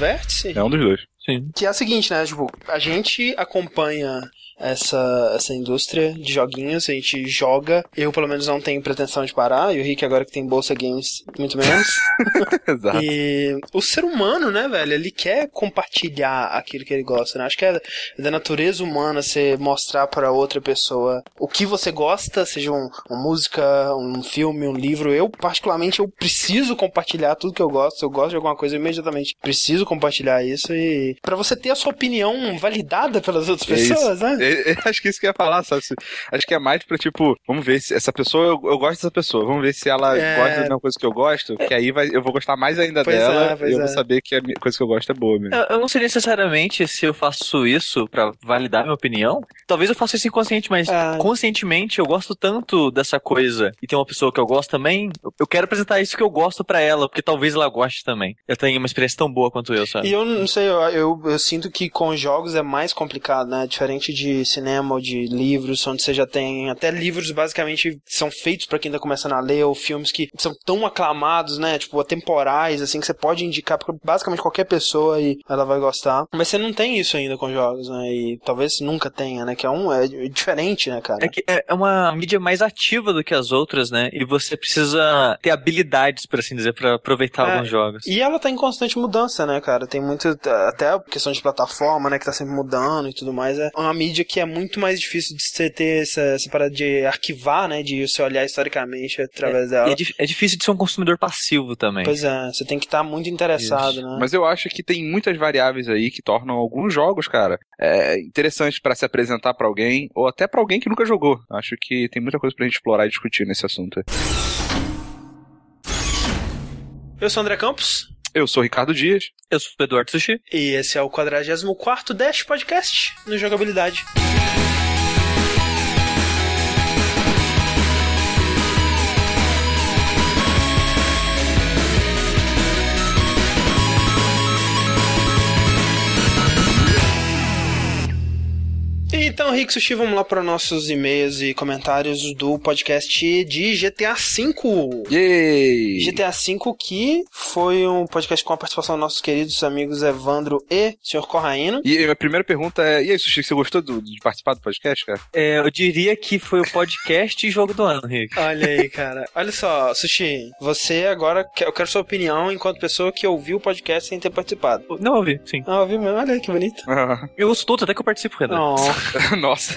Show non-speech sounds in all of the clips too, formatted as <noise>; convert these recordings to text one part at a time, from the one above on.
Vértice? É um dos dois. Sim. Que é a seguinte, né? Tipo, a gente acompanha essa, essa indústria de joguinhos, a gente joga. Eu, pelo menos, não tenho pretensão de parar, e o Rick, agora que tem Bolsa Games, muito menos. <laughs> Exato. E o ser humano, né, velho, ele quer compartilhar aquilo que ele gosta, né? Acho que é da natureza humana você mostrar para outra pessoa o que você gosta, seja um, uma música, um filme, um livro. Eu, particularmente, eu preciso compartilhar tudo que eu gosto. Se eu gosto de alguma coisa, eu imediatamente preciso compartilhar isso e para você ter a sua opinião validada pelas outras É pessoas, né? <laughs> É, é, acho que isso que eu ia falar, sabe? Acho que é mais pra, tipo, vamos ver se essa pessoa, eu, eu gosto dessa pessoa, vamos ver se ela É. gosta da mesma coisa que eu gosto, que aí vai, eu vou gostar mais ainda Pois dela é, e eu é. vou saber que a coisa que eu gosto é boa mesmo. Eu, eu não sei necessariamente se eu faço isso pra validar minha opinião. Talvez eu faça isso inconsciente, mas Ah. conscientemente eu gosto tanto dessa coisa e tem uma pessoa que eu gosto também. eu- Eu quero apresentar isso que eu gosto pra ela, porque talvez ela goste também. Eu tenho uma experiência tão boa quanto eu, sabe? E eu não sei, eu, eu, eu sinto que com jogos é mais complicado, né? Diferente de cinema ou de livros, onde você já tem até livros basicamente são feitos pra quem tá começando a ler, ou filmes que são tão aclamados, né? Tipo, atemporais, assim, que você pode indicar pra basicamente qualquer pessoa e ela vai gostar. Mas você não tem isso ainda com jogos, né? E talvez nunca tenha, né? Que é um. É diferente, né, cara? É que é é uma mídia mais ativa do que as outras, né? E você precisa ter habilidades, por assim dizer, pra aproveitar É, alguns jogos. E ela tá em constante mudança, né, cara? Tem muito. Até a questão de plataforma, né? Que tá sempre mudando e tudo mais. É uma mídia que é muito mais difícil de você ter essa, essa parada de arquivar, né? De você olhar historicamente através E dela. é, é difícil de ser um consumidor passivo também. Pois é, você tem que estar muito interessado, Isso. né? Mas eu acho que tem muitas variáveis aí que tornam alguns jogos, cara, é, interessantes pra se apresentar pra alguém, ou até pra alguém que nunca jogou. Acho que tem muita coisa pra gente explorar e discutir nesse assunto. Eu sou o André Campos. Eu sou o Ricardo Dias. Eu sou o Eduardo Sushi. E esse é o 44 Dash Podcast no Jogabilidade. Então, Rick Sushi, vamos lá para nossos e-mails e comentários do podcast de GTA V. Yay! GTA V que foi um podcast com a participação dos nossos queridos amigos Evandro e Sr. Corraino. E a primeira pergunta é: e aí, Sushi, você gostou do- de participar do podcast, cara? É, eu diria que foi o podcast e jogo do ano, Rick. Olha aí, cara. Olha só, Sushi, você agora, eu quero sua opinião enquanto pessoa que ouviu o podcast sem ter participado. Não ouvi, sim. Ah, ouviu mesmo? Olha aí que bonito. Eu ouço todos, até que eu participo, Renan. Não. <laughs> <laughs> Nossa.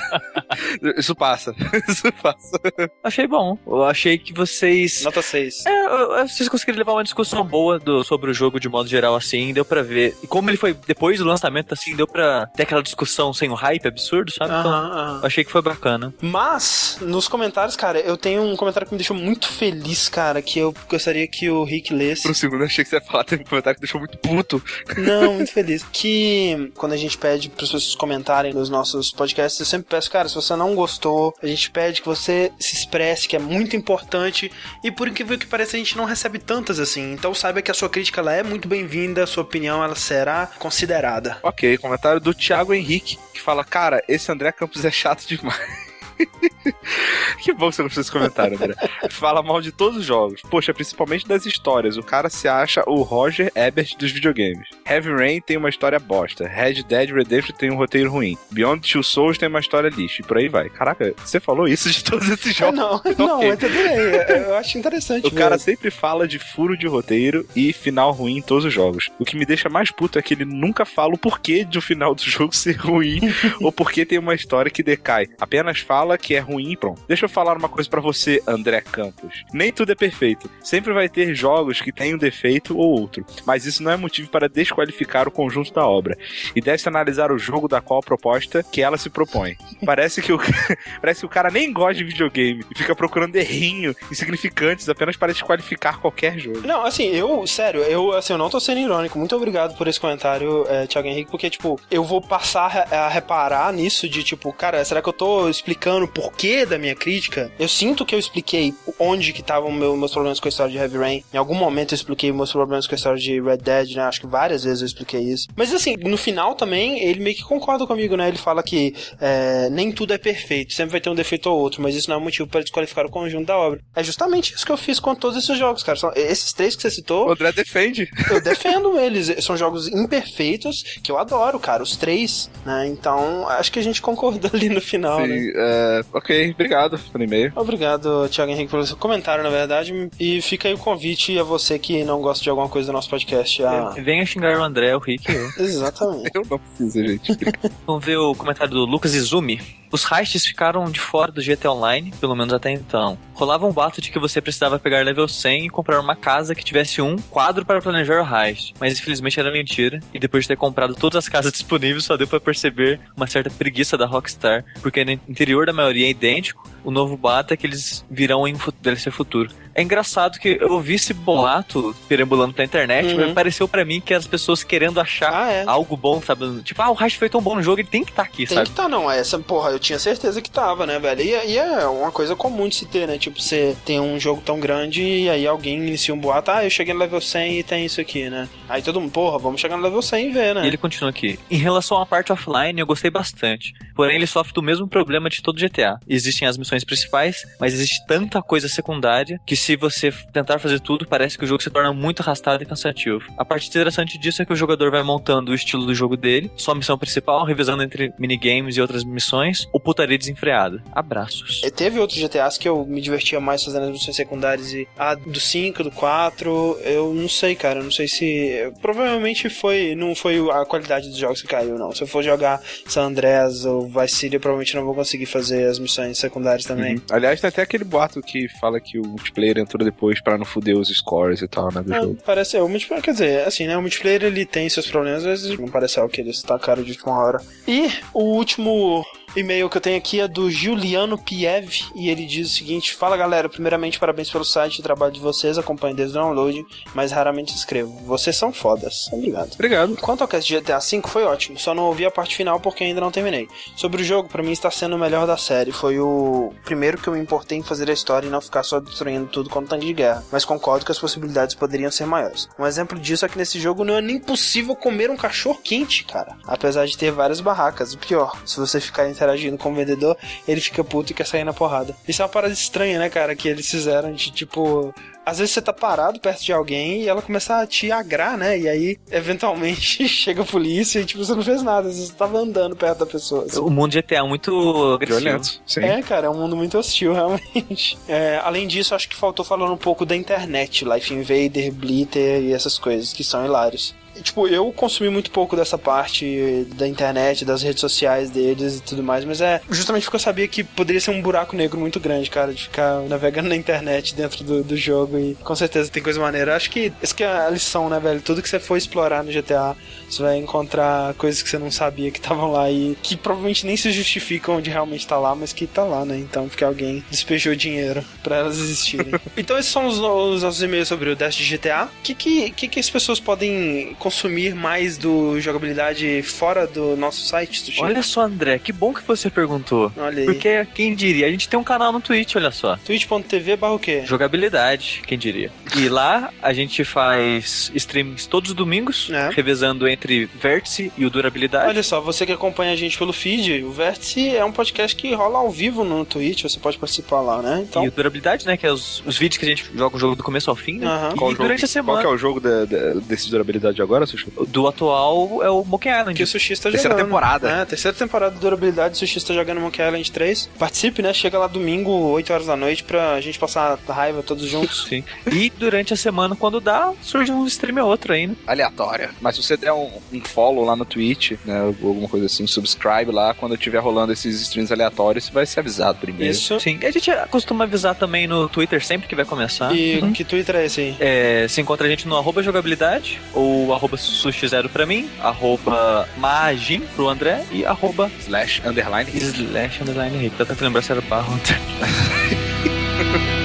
Isso passa. <laughs> Isso passa. Achei bom. Eu achei que vocês. Nota 6. É, vocês conseguiram levar uma discussão boa do- sobre o jogo de modo geral, assim, deu pra ver. E como ele foi depois do lançamento, assim, deu pra ter aquela discussão sem o hype absurdo, sabe? Então, Aham, aham. eu achei que foi bacana. Mas, nos comentários, cara, eu tenho um comentário que me deixou muito feliz, cara, que eu gostaria que o Rick lesse. Um segundo eu achei que você ia falar, teve um comentário que deixou muito puto. Não, muito feliz. Que quando a gente pede para as pessoas comentarem nos nossos podcasts, eu sempre peço, cara, se você não gostou, a gente pede que você se expresse, que é muito importante. E por incrível que pareça, a gente não recebe tantas assim. Então saiba que a sua crítica ela é muito bem-vinda, a sua opinião ela será considerada. Ok, comentário do Thiago Henrique, que fala: Cara, esse André Campos é chato demais. <laughs> que bom que você gostou desse comentário, André. Fala mal de todos os jogos. Poxa, principalmente das histórias. O cara se acha o Roger Ebert dos videogames. Heavy Rain tem uma história bosta. Red Dead Redemption tem um roteiro ruim. Beyond Two Souls tem uma história lixo. E por aí vai. Caraca, você falou isso de todos esses jogos. não, <laughs> não, Ok. mas tudo bem. Eu acho interessante. O cara ver. sempre fala de furo de roteiro e final ruim em todos os jogos. O que me deixa mais puto é que ele nunca fala o porquê de o final do jogo <laughs> ser ruim ou porque tem uma história que decai. Apenas fala que é ruim pronto. Deixa eu falar uma coisa pra você, André Campos. Nem tudo é perfeito. Sempre vai ter jogos que têm um defeito ou outro, mas isso não é motivo para desqualificar o conjunto da obra. E deve-se analisar o jogo da qual proposta que ela se propõe. Parece que o <laughs> parece que o cara nem gosta de videogame e fica procurando errinho insignificantes apenas para desqualificar qualquer jogo. Não, assim, eu, sério, eu, assim, eu não tô sendo irônico. Muito obrigado por esse comentário, é, Thiago Henrique, porque, tipo, eu vou passar a, a reparar nisso de, tipo, cara, será que eu tô explicando o porquê da minha crítica? Eu sinto que eu expliquei onde que estavam meu, meus problemas com a história de Heavy Rain. Em algum momento eu expliquei meus problemas com a história de Red Dead, né? Acho que várias vezes eu expliquei isso. Mas assim, no final também, ele meio que concorda comigo, né? Ele fala que é, nem tudo é perfeito, sempre vai ter um defeito ou outro, mas isso não é motivo para desqualificar o conjunto da obra. É justamente isso que eu fiz com todos esses jogos, cara. São esses três que você citou. O André defende. Eu defendo eles. São jogos imperfeitos que eu adoro, cara. Os três, né? Então, acho que a gente concordou <laughs> ali no final, Sim, né? é, ok, obrigado pelo e-mail. Obrigado, Thiago Henrique, pelo seu comentário, na verdade. E fica aí o convite a você que não gosta de alguma coisa do nosso podcast. A... Venha xingar o André, o Rick e eu. <laughs> Exatamente. Eu não preciso, gente. <laughs> Vamos ver o comentário do Lucas Izumi. Os heists ficaram de fora do GT Online, pelo menos até então. Rolava um bato de que você precisava pegar level 100 e comprar uma casa que tivesse um quadro para planejar o heist, mas infelizmente era mentira, e depois de ter comprado todas as casas <laughs> disponíveis só deu para perceber uma certa preguiça da Rockstar, porque no interior da maioria é idêntico, o novo bato é que eles virão em DLC futuro. É engraçado que eu ouvi esse boato perambulando pela internet, Uhum. mas pareceu para mim que as pessoas querendo achar Ah, é. algo bom, sabe? Tipo, ah, o heist foi tão bom no jogo, ele tem que estar aqui, Tem sabe? que tá, não. Essa, porra, eu tinha certeza que tava, né, velho? E, e é uma coisa comum de se ter, né? Tipo, você tem um jogo tão grande e aí alguém inicia um boato, ah, eu cheguei no level 100 e tem isso aqui, né? Aí todo mundo, porra, vamos chegar no level 100 e ver, né? E ele continua aqui. Em relação à parte offline, eu gostei bastante. Porém, ele sofre do mesmo problema de todo GTA. Existem as missões principais, mas existe tanta coisa secundária que se você tentar fazer tudo, parece que o jogo se torna muito arrastado e cansativo. A parte interessante disso é que o jogador vai montando o estilo do jogo dele, sua missão principal, revezando entre minigames e outras missões, ou putaria desenfreada. Abraços. E Teve outros GTAs que eu me divertia mais fazendo as missões secundárias e a do 5, do 4, eu não sei, cara, eu não sei se provavelmente foi não foi a qualidade dos jogos que caiu, não. Se eu for jogar San Andreas ou Vice City, eu provavelmente não vou conseguir fazer as missões secundárias também. Uhum. Aliás, tem até aquele boato que fala que o multiplayer entrou depois pra não fuder os scores e tal, né, do É, jogo. parece, o multiplayer, quer dizer, assim, né, o multiplayer ele tem seus problemas, às vezes não parece algo que eles tacaram de última hora. E o último e-mail que eu tenho aqui é do Juliano Piev, e ele diz o seguinte, fala galera, primeiramente parabéns pelo site e trabalho de vocês, acompanho desde o download, mas raramente escrevo. Vocês são fodas. Obrigado. Obrigado. Quanto ao cast de GTA V, foi ótimo, só não ouvi a parte final porque ainda não terminei. Sobre o jogo, pra mim está sendo o melhor da série. Foi o primeiro que eu me importei em fazer a história e não ficar só destruindo tudo com tanque de guerra, mas concordo que as possibilidades poderiam ser maiores. Um exemplo disso é que nesse jogo não é nem possível comer um cachorro quente, cara. Apesar de ter várias barracas. O pior, se você ficar interagindo com o vendedor, ele fica puto e quer sair na porrada. Isso é uma parada estranha, né, cara, que eles fizeram de tipo às vezes você tá parado perto de alguém e ela começa a te agrar, né? E aí, eventualmente, <laughs> chega a polícia e, tipo, você não fez nada. Você tava andando perto da pessoa. assim. O mundo de GTA é muito agressivo. Violento. Sim. É, cara, é um mundo muito hostil, <laughs> realmente. É, além disso, acho que faltou falando um pouco da internet, Life Invader, Blitter e essas coisas que são hilários. Tipo, eu consumi muito pouco dessa parte da internet, das redes sociais deles e tudo mais, mas é justamente porque eu sabia que poderia ser um buraco negro muito grande, cara, de ficar navegando na internet dentro do, do jogo e com certeza tem coisa maneira. Acho que isso que é a lição, né, velho? Tudo que você for explorar no GTA, você vai encontrar coisas que você não sabia que estavam lá e que provavelmente nem se justificam onde realmente tá lá, mas que tá lá, né? Então, porque alguém despejou dinheiro pra elas existirem. <laughs> então, esses são os, os nossos e-mails sobre o Dash de GTA. O que, que, que, que as pessoas podem consumir mais do jogabilidade fora do nosso site, Sushi? Olha só, André, que bom que você perguntou. Olha aí. Porque quem diria? A gente tem um canal no Twitch, olha só. twitch.tv barra o quê? Jogabilidade, quem diria. E lá a gente faz streams todos os domingos, É. revezando entre Vértice e o Durabilidade. Olha só, você que acompanha a gente pelo feed, o Vértice é um podcast que rola ao vivo no Twitch, você pode participar lá, né? Então, E o Durabilidade, né? Que é os, os vídeos que a gente joga o jogo do começo ao fim, né? E Qual, jogo, durante a qual semana. que é o jogo da, da, desse durabilidade agora, Sushi? Do atual é o Monkey Island. que o Sushi está Terceira jogando. temporada. É, terceira temporada de durabilidade, o Sushi está jogando Monkey Island 3. Participe, né? Chega lá domingo, 8 horas da noite, pra gente passar a raiva todos juntos. <laughs> Sim. E durante a semana, quando dá, surge um stream ou outro aí, né? Aleatória. Mas se você der um, um follow lá no Twitch, né, ou alguma coisa assim, subscribe lá, quando tiver rolando esses streams aleatórios, você vai ser avisado primeiro. Isso. Sim. E a gente costuma avisar também no Twitter sempre que vai começar. E Uhum. que Twitter é esse aí? É, você encontra a gente no arroba jogabilidade, ou arroba sushi0 pra mim, arroba magin pro André e arroba Slash, underline. slash underline Rick. Tô tentando lembrar se era barra <laughs>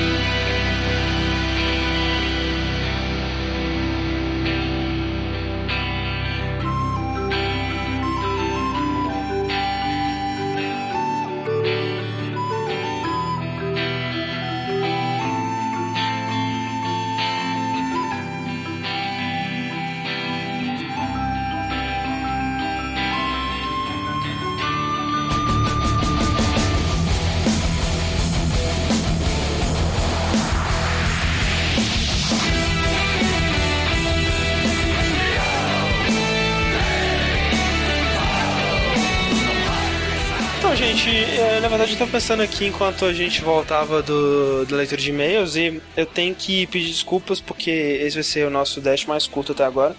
Gente, é, na verdade eu tava pensando aqui enquanto a gente voltava do, do leitura de e-mails e eu tenho que pedir desculpas porque esse vai ser o nosso dash mais curto até agora.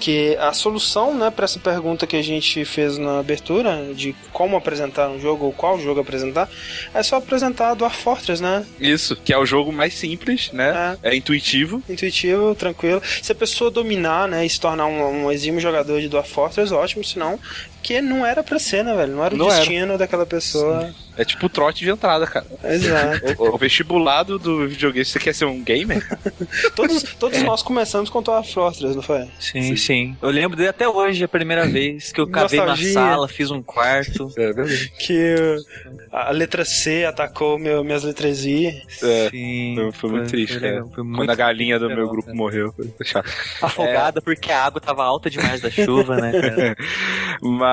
Porque a solução, né, para essa pergunta que a gente fez na abertura, de como apresentar um jogo ou qual jogo apresentar, é só apresentar Dwarf Fortress, né? Isso, que é o jogo mais simples, né? É, é intuitivo. Intuitivo, tranquilo. Se a pessoa dominar, né, e se tornar um, um exímio jogador de Dwarf Fortress, ótimo, senão que não era pra ser, né, velho? Não era o não destino era. daquela pessoa. Sim. É tipo o trote de entrada, cara. Exato. O, o vestibulado do videogame, você quer ser um gamer? <laughs> todos todos é. nós começamos com Dwarf Fortress, não foi? Sim, sim, sim. Eu lembro de até hoje, a primeira vez que eu cavei na sala, fiz um quarto. É verdade. Que a letra C atacou meu, minhas letras I. É, sim. Foi, foi muito foi, triste, foi cara. Muito Quando a galinha do meu grupo cara. morreu. Foi chato. Afogada é. porque a água tava alta demais da chuva, né, <laughs> cara? Mas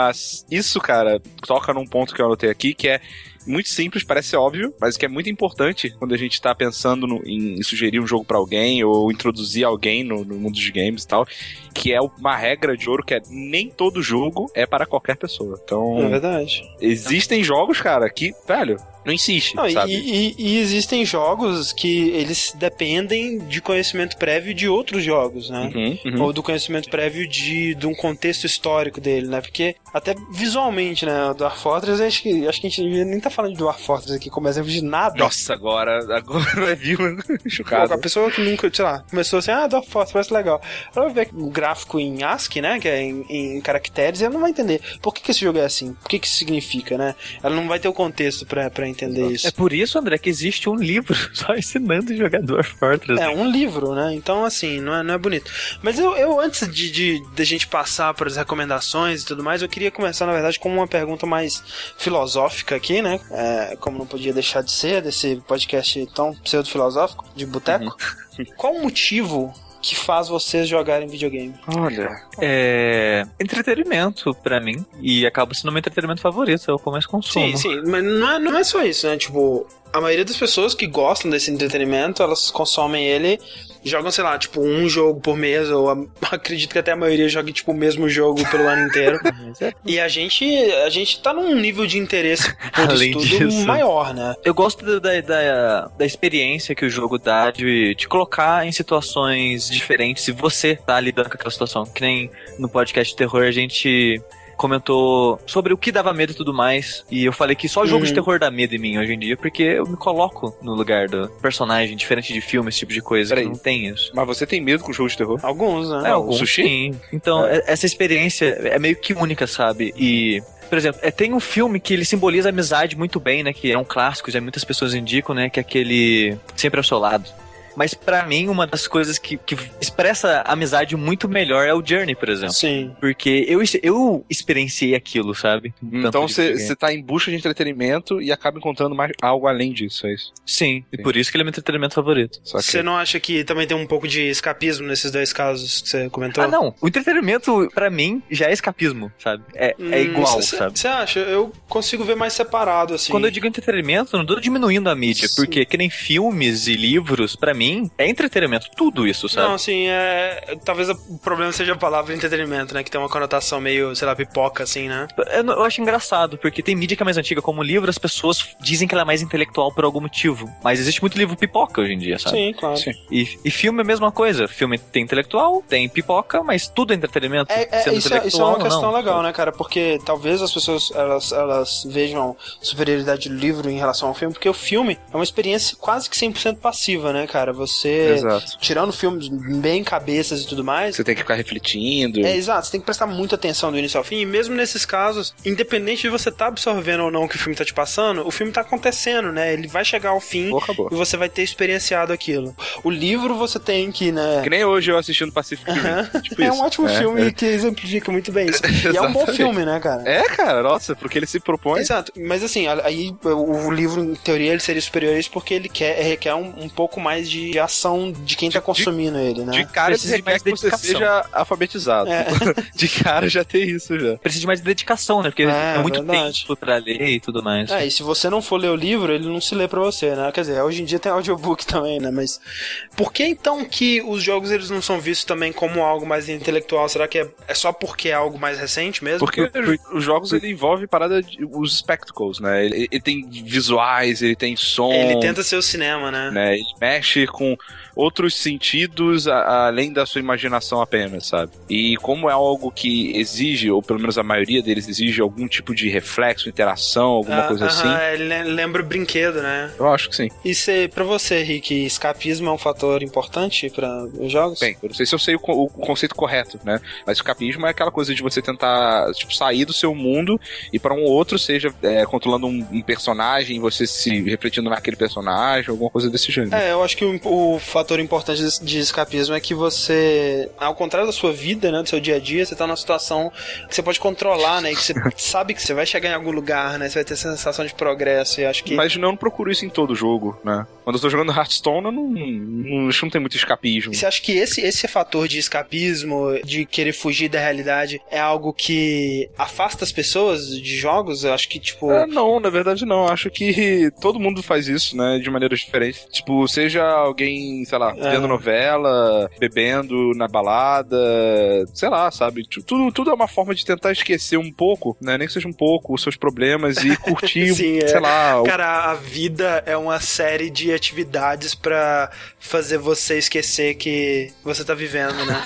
isso, cara, toca num ponto que eu anotei aqui, que é muito simples, parece óbvio, mas que é muito importante quando a gente está pensando no, em sugerir um jogo para alguém ou introduzir alguém no, no, mundo dos games e tal, que é uma regra de ouro que é nem todo jogo é para qualquer pessoa. Então, é verdade. Existem jogos, cara, que, velho, não insiste, não, sabe? E, e, e, existem jogos que eles dependem de conhecimento prévio de outros jogos, né? Uhum, uhum. Ou do conhecimento prévio de, de um contexto histórico dele, né? Porque até visualmente, né? Dwarf Fortress, acho que, acho que a gente nem tá falando de Dwarf Fortress aqui como exemplo de nada. Nossa, agora, agora <laughs> viu chocado. A pessoa que nunca, sei lá, começou assim, ah, Dwarf Fortress parece legal. Ela vai ver o gráfico em ASCII, né? Que é em, em caracteres, e ela não vai entender por que, que esse jogo é assim, por que, que isso significa, né? Ela não vai ter o contexto pra, pra entender isso. É por isso, André, que existe um livro <laughs> só ensinando jogador Fortress. É, um livro, né? Então, assim, não é, não é bonito. Mas eu, eu antes de, de, de a gente passar para as recomendações e tudo mais, eu queria começar, na verdade, com uma pergunta mais filosófica aqui, né? É, como não podia deixar de ser, desse podcast tão pseudo-filosófico, de boteco. Uhum. Qual o motivo que faz vocês jogarem videogame? Olha, é entretenimento para mim e acaba sendo meu entretenimento favorito, é o que eu mais consumo. Sim, sim, mas não é, não é só isso, né? Tipo, a maioria das pessoas que gostam desse entretenimento, elas consomem ele jogam, sei lá, tipo, um jogo por mês, ou a, <laughs> acredito que até a maioria jogue, tipo, o mesmo jogo pelo ano inteiro. <laughs> e a gente, a gente tá num nível de interesse por <laughs> Além estudo disso, maior, né? Eu gosto da, da, da experiência que o jogo dá de te colocar em situações diferentes se você tá lidando com aquela situação. Que nem no podcast de terror a gente comentou sobre o que dava medo e tudo mais. E eu falei que só jogo uhum. de terror dá medo em mim hoje em dia, porque eu me coloco no lugar do personagem, diferente de filme, esse tipo de coisa. Peraí. Não tem isso. Mas você tem medo com jogo de terror? Alguns, né? É, alguns, Sushi? sim. Então, é. essa experiência é meio que única, sabe? E por exemplo, é, tem um filme que ele simboliza a amizade muito bem, né? Que é um clássico, já muitas pessoas indicam, né? Que é aquele Sempre ao Seu Lado. Mas para mim, uma das coisas que, que expressa amizade muito melhor é o Journey, por exemplo. Sim. Porque eu, eu experienciei aquilo, sabe? Então você tá em busca de entretenimento e acaba encontrando mais algo além disso, é isso? Sim, Sim. e por isso que ele é meu entretenimento favorito. Você não acha que também tem um pouco de escapismo nesses dois casos que você comentou? Ah, não. O entretenimento, para mim, já é escapismo, sabe? É, é hum, é igual, cê, sabe? Você acha? Eu consigo ver mais separado, assim. Quando eu digo entretenimento, eu não tô diminuindo a mídia, Sim. porque que nem filmes e livros, para mim, mim, é entretenimento. Tudo isso, sabe? Não, assim, é... talvez o problema seja a palavra entretenimento, né? Que tem uma conotação meio, sei lá, pipoca, assim, né? Eu, eu acho engraçado, porque tem mídia que é mais antiga, como livro, as pessoas dizem que ela é mais intelectual por algum motivo. Mas existe muito livro pipoca hoje em dia, sabe? Sim, claro. Sim. E, e filme é a mesma coisa. Filme tem intelectual, tem pipoca, mas tudo é entretenimento. É, é isso, é, isso é uma questão não. legal, né, cara? Porque talvez as pessoas elas, elas vejam superioridade do livro em relação ao filme, porque o filme é uma experiência quase que 100% passiva, né, cara? Você, exato. tirando filmes bem cabeças e tudo mais. Você tem que ficar refletindo. É, exato. Você tem que prestar muita atenção do início ao fim. E mesmo nesses casos, independente de você estar tá absorvendo ou não o que o filme tá te passando, o filme tá acontecendo, né? Ele vai chegar ao fim e você vai ter experienciado aquilo. O livro você tem que, né? Que nem hoje eu assistindo Pacific Rim. Tipo é um ótimo é, filme é. que exemplifica muito bem isso. <laughs> e é um bom filme, né, cara? É, cara, nossa, porque ele se propõe. Exato. Mas assim, aí o livro, em teoria, ele seria superior a isso porque ele quer, requer um, um pouco mais de de ação de quem tá consumindo ele, né? De cara Precisa de mais que você dedicação. seja alfabetizado. É. <laughs> De cara já tem isso já. Precisa de mais dedicação, né? Porque É, é, muito verdade. tempo pra ler e tudo mais. É, e se você não for ler o livro, ele não se lê pra você, né? Quer dizer, hoje em dia tem audiobook <laughs> também, né? Mas por que então que os jogos eles não são vistos também como algo mais intelectual? Será que é, é só porque é algo mais recente mesmo? Porque os- os jogos ele envolve parada de, os spectacles, né? Ele, ele tem visuais, ele tem som. Ele tenta ser o cinema, né? né? Ele mexe com outros sentidos a- além da sua imaginação apenas, sabe? E como é algo que exige, ou pelo menos a maioria deles exige algum tipo de reflexo, interação, alguma Ah, coisa aham, assim, lembra o brinquedo, né? eu acho que sim. E cê, pra você, Rick, escapismo é um fator importante para os jogos? Bem, eu não sei se eu sei o, o conceito correto, né? Mas o capismo é aquela coisa de você tentar tipo, sair do seu mundo e para um outro, seja é, controlando um, um personagem, você se refletindo naquele personagem, alguma coisa desse gênero. É, eu acho que o, o fator importante de, escapismo é que você, ao contrário da sua vida, né, do seu dia a dia, você tá numa situação que você pode controlar, né, e que você <laughs> sabe que você vai chegar em algum lugar, né, você vai ter essa sensação de progresso, e eu acho que... Mas eu não procuro isso em todo jogo, né? Quando eu tô jogando Hearthstone, eu não, não, acho que não tem muito escapismo. Você acha que esse, esse fator de escapismo, de querer fugir da realidade, é algo que afasta as pessoas de jogos? Eu acho que, tipo... É, não, na verdade não. Acho que todo mundo faz isso, né? De maneiras diferentes. Tipo, seja alguém, sei lá, É. vendo novela, bebendo na balada, sei lá, sabe? Tudo, tudo é uma forma de tentar esquecer um pouco, né? Nem que seja um pouco os seus problemas e curtir, <laughs> Sim, é. sei lá, o- Cara, a vida é uma série de atividades pra fazer você esquecer que você tá vivendo, né?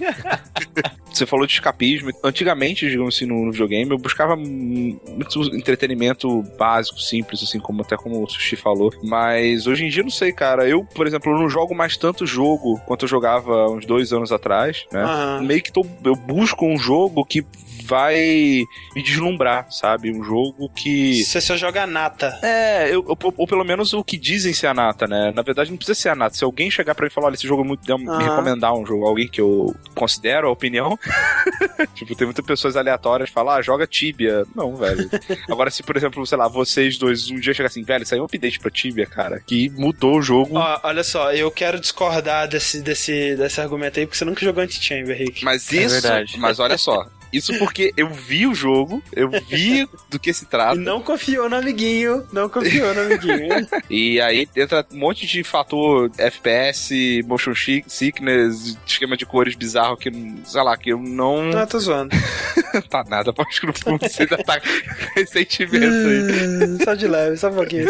<laughs> Você falou de escapismo. Antigamente, digamos assim, no, no videogame, eu buscava muito entretenimento básico, simples, assim, como até como o Sushi falou. Mas hoje em dia, não sei, cara. Eu, por exemplo, eu não jogo mais tanto jogo quanto eu jogava uns dois anos atrás, né? Aham. Meio que tô, eu busco um jogo que vai me deslumbrar, sabe? Um jogo que. Você só joga nata. É, eu, ou, ou pelo menos o que dizem ser a nata, né? Na verdade, não precisa ser a nata. Se alguém chegar pra mim e falar, olha, esse jogo é muito. Me Aham. recomendar um jogo, alguém que eu considero a opinião. <laughs> tipo, tem muitas pessoas aleatórias que falam, ah, joga Tibia. Não, velho. Agora, se, por exemplo, sei lá, vocês dois um dia chegar assim, velho, saiu um update pra Tibia, cara, que mudou o jogo. Ó, olha só, eu quero discordar desse, desse, desse argumento aí, porque você nunca jogou Antichamber, Rick. Mas É isso. verdade. mas olha só. Isso porque eu vi o jogo, eu vi do que se E trata. não confiou no amiguinho, não confiou no amiguinho. <laughs> E aí entra um monte de fator FPS, motion sickness, esquema de cores bizarro que, sei lá, que eu não. não, eu tô zoando. <laughs> tá nada, acho que no fundo você ainda tá <laughs> com ressentimento aí. só de leve, só um pouquinho.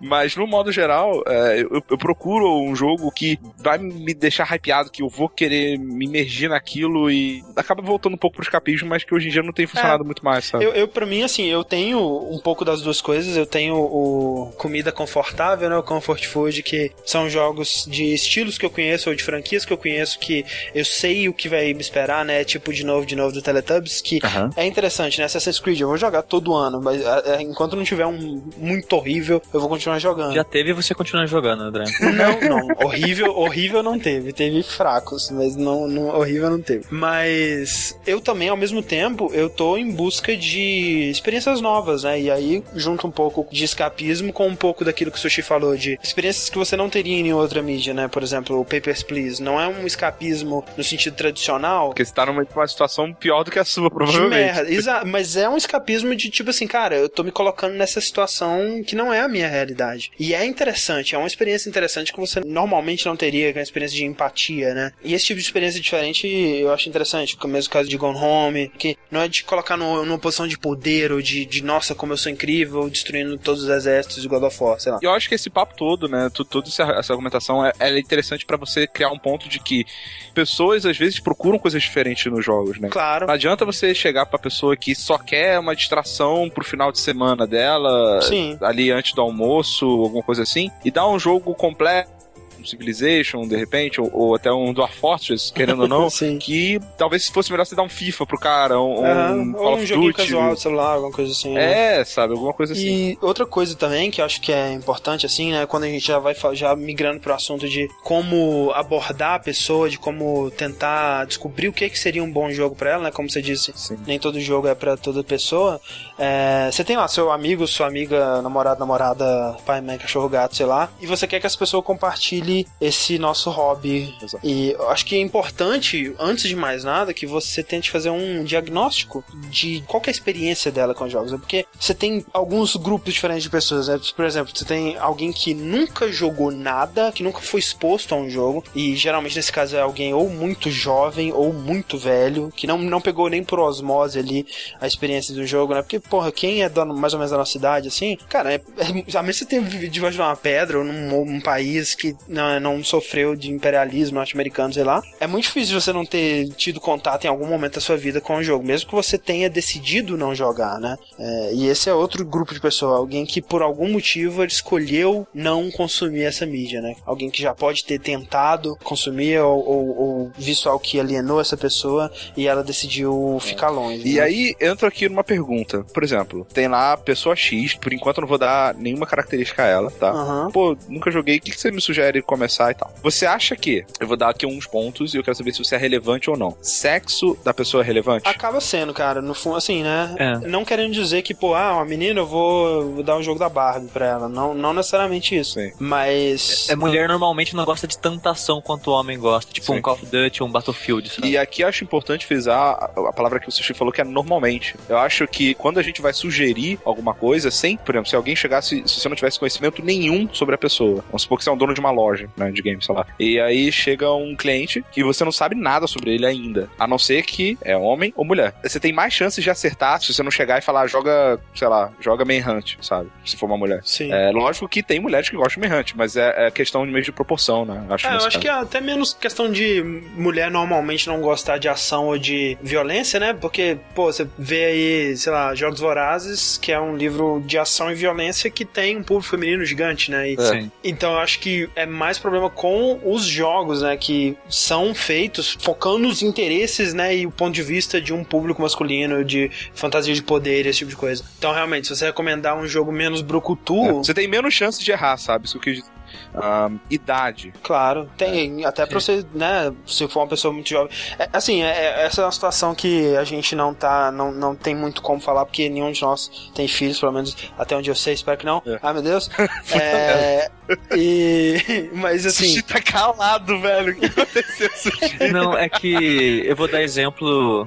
Mas no modo geral, é, eu, eu procuro um jogo que vai me deixar hypeado, que eu vou querer me imergir naquilo e acaba voltando um pouco pro escapismo, mas que hoje em dia não tem funcionado muito mais, sabe? Eu, eu, pra mim, assim, eu tenho um pouco das duas coisas. Eu tenho o comida confortável, né? O comfort food, que são jogos de estilos que eu conheço ou de franquias que eu conheço que eu sei o que vai me esperar, né? Tipo, de novo, de novo do Teletubbies, que Aham. é interessante, né? Assassin's Creed, eu vou jogar todo ano, mas é, é, enquanto não tiver um muito horrível, eu vou continuar jogando. Já teve e você continua jogando, André. <laughs> Não, não. Horrível, horrível não teve. Teve fracos, mas não, não horrível não teve. Mas eu também, ao mesmo tempo, eu tô em busca de experiências novas, né? E aí junto um pouco de escapismo com um pouco daquilo que o Sushi falou de experiências que você não teria em outra mídia, né? Por exemplo, o Papers, Please. Não é um escapismo no sentido tradicional, Porque você tá numa uma situação pior do que a sua, <laughs> de provavelmente. merda. Exa mas é um escapismo de tipo assim, cara, eu tô me colocando nessa situação que não é a minha realidade. E é interessante, é uma experiência interessante que você normalmente não teria, que é uma experiência de empatia, né? E esse tipo de experiência diferente eu acho interessante, é o mesmo caso de Gone Home, que não é de colocar no, numa posição de poder ou de, de nossa, como eu sou incrível, destruindo todos os exércitos de God of War, sei lá. Eu acho que esse papo todo, né, tu- toda essa, argumentação é, é interessante pra você criar um ponto de que pessoas às vezes procuram coisas diferentes nos jogos, né? Claro. Não adianta você chegar pra pessoa que só quer uma distração pro final de semana dela, Sim. ali antes do almoço, alguma coisa assim, e dar um jogo completo, um Civilization, de repente, ou, ou até um Dwarf Fortress, querendo ou não, <laughs> que talvez fosse melhor você dar um FIFA pro cara, um, Aham. um Call ou of Duty. casual de celular, alguma coisa assim. né? É, sabe, alguma coisa assim. E outra coisa também que eu acho que é importante, assim, né? Quando a gente já vai já migrando pro assunto de como abordar a pessoa, de como tentar descobrir o que, que seria um bom jogo pra ela, né? Como você disse, Sim. nem todo jogo é pra toda pessoa. É, você tem lá seu amigo, sua amiga, namorado, namorada, pai, mãe, cachorro, gato, sei lá, e você quer que essa pessoa compartilhe dele esse nosso hobby. Exato. E eu acho que é importante, antes de mais nada, que você tente fazer um diagnóstico de qual é a experiência dela com os jogos. né? Porque você tem alguns grupos diferentes de pessoas, né? Por exemplo, você tem alguém que nunca jogou nada, que nunca foi exposto a um jogo, e geralmente nesse caso é alguém ou muito jovem ou muito velho, que não, não pegou nem por osmose ali a experiência do jogo, né? Porque, porra, quem é da- mais ou menos da nossa idade, assim, cara, é, é, a menos que você tenha vivido debaixo de uma pedra ou num, num país que não, não sofreu de imperialismo norte-americano, sei lá, é muito difícil você não ter tido contato em algum momento da sua vida com o jogo, mesmo que você tenha decidido não jogar, né? É, e esse é outro grupo de pessoa, alguém que por algum motivo escolheu não consumir essa mídia, né? Alguém que já pode ter tentado consumir ou, ou, ou visto algo que alienou essa pessoa e ela decidiu ficar longe. E né? aí entra aqui numa pergunta. Por exemplo, tem lá a pessoa X, por enquanto eu não vou dar nenhuma característica a ela, tá? Aham. Pô, nunca joguei, o que que você me sugere começar e tal? Você acha que, eu vou dar aqui uns pontos e eu quero saber se você é relevante ou não. Sexo da pessoa é relevante? Acaba sendo, cara, no fundo, assim, né? É. Não querendo dizer que, pô, ah, uma menina, eu vou, vou dar um jogo da Barbie pra ela. Não, não necessariamente isso. Sim. Mas. É, mulher normalmente não gosta de tanta ação quanto o homem gosta. Tipo Sim. um Call of Duty ou um Battlefield, sabe? E aqui eu acho importante frisar a a palavra que o Sushi falou, que é normalmente. Eu acho que quando a gente vai sugerir alguma coisa, sem, por exemplo, se alguém chegasse, se você não tivesse conhecimento nenhum sobre a pessoa, vamos supor que você é um dono de uma loja, né, de games, sei lá, e aí chega um cliente e você não sabe nada sobre ele ainda, a não ser que é homem ou mulher. Você tem mais chances de acertar se você não chegar e falar, joga, sei lá, joga Manhunt, sabe? Se for uma mulher. Sim. É lógico que tem mulheres que gostam de Manhunt, mas é, é questão de meio de proporção, né? Acho É, eu acho caso. que é até menos questão de mulher normalmente não gostar de ação ou de violência, né? Porque, pô, você vê aí, sei lá, Jogos Vorazes, que é um livro de ação e violência que tem um público feminino gigante, né? E- Sim. Então eu acho que é mais problema com os jogos, né? Que são feitos focando nos interesses, né? E o ponto de vista de um público masculino, de fantasia de poder, esse tipo de coisa. Então, realmente, se você recomendar um jogo menos brucutu, É, Você tem menos chances de errar, sabe? Isso que Ah, idade. Claro, tem. Até pra você, né, se for uma pessoa muito jovem. É, assim, é- é- essa é uma situação que a gente não tá. Não, não tem muito como falar, porque nenhum de nós tem filhos, pelo menos até onde eu sei, espero que não. É. Ai, meu Deus. <laughs> é, e. <laughs> Mas assim. Sushi tá calado, velho. O que aconteceu, Sushi? Não, é que eu vou dar exemplo.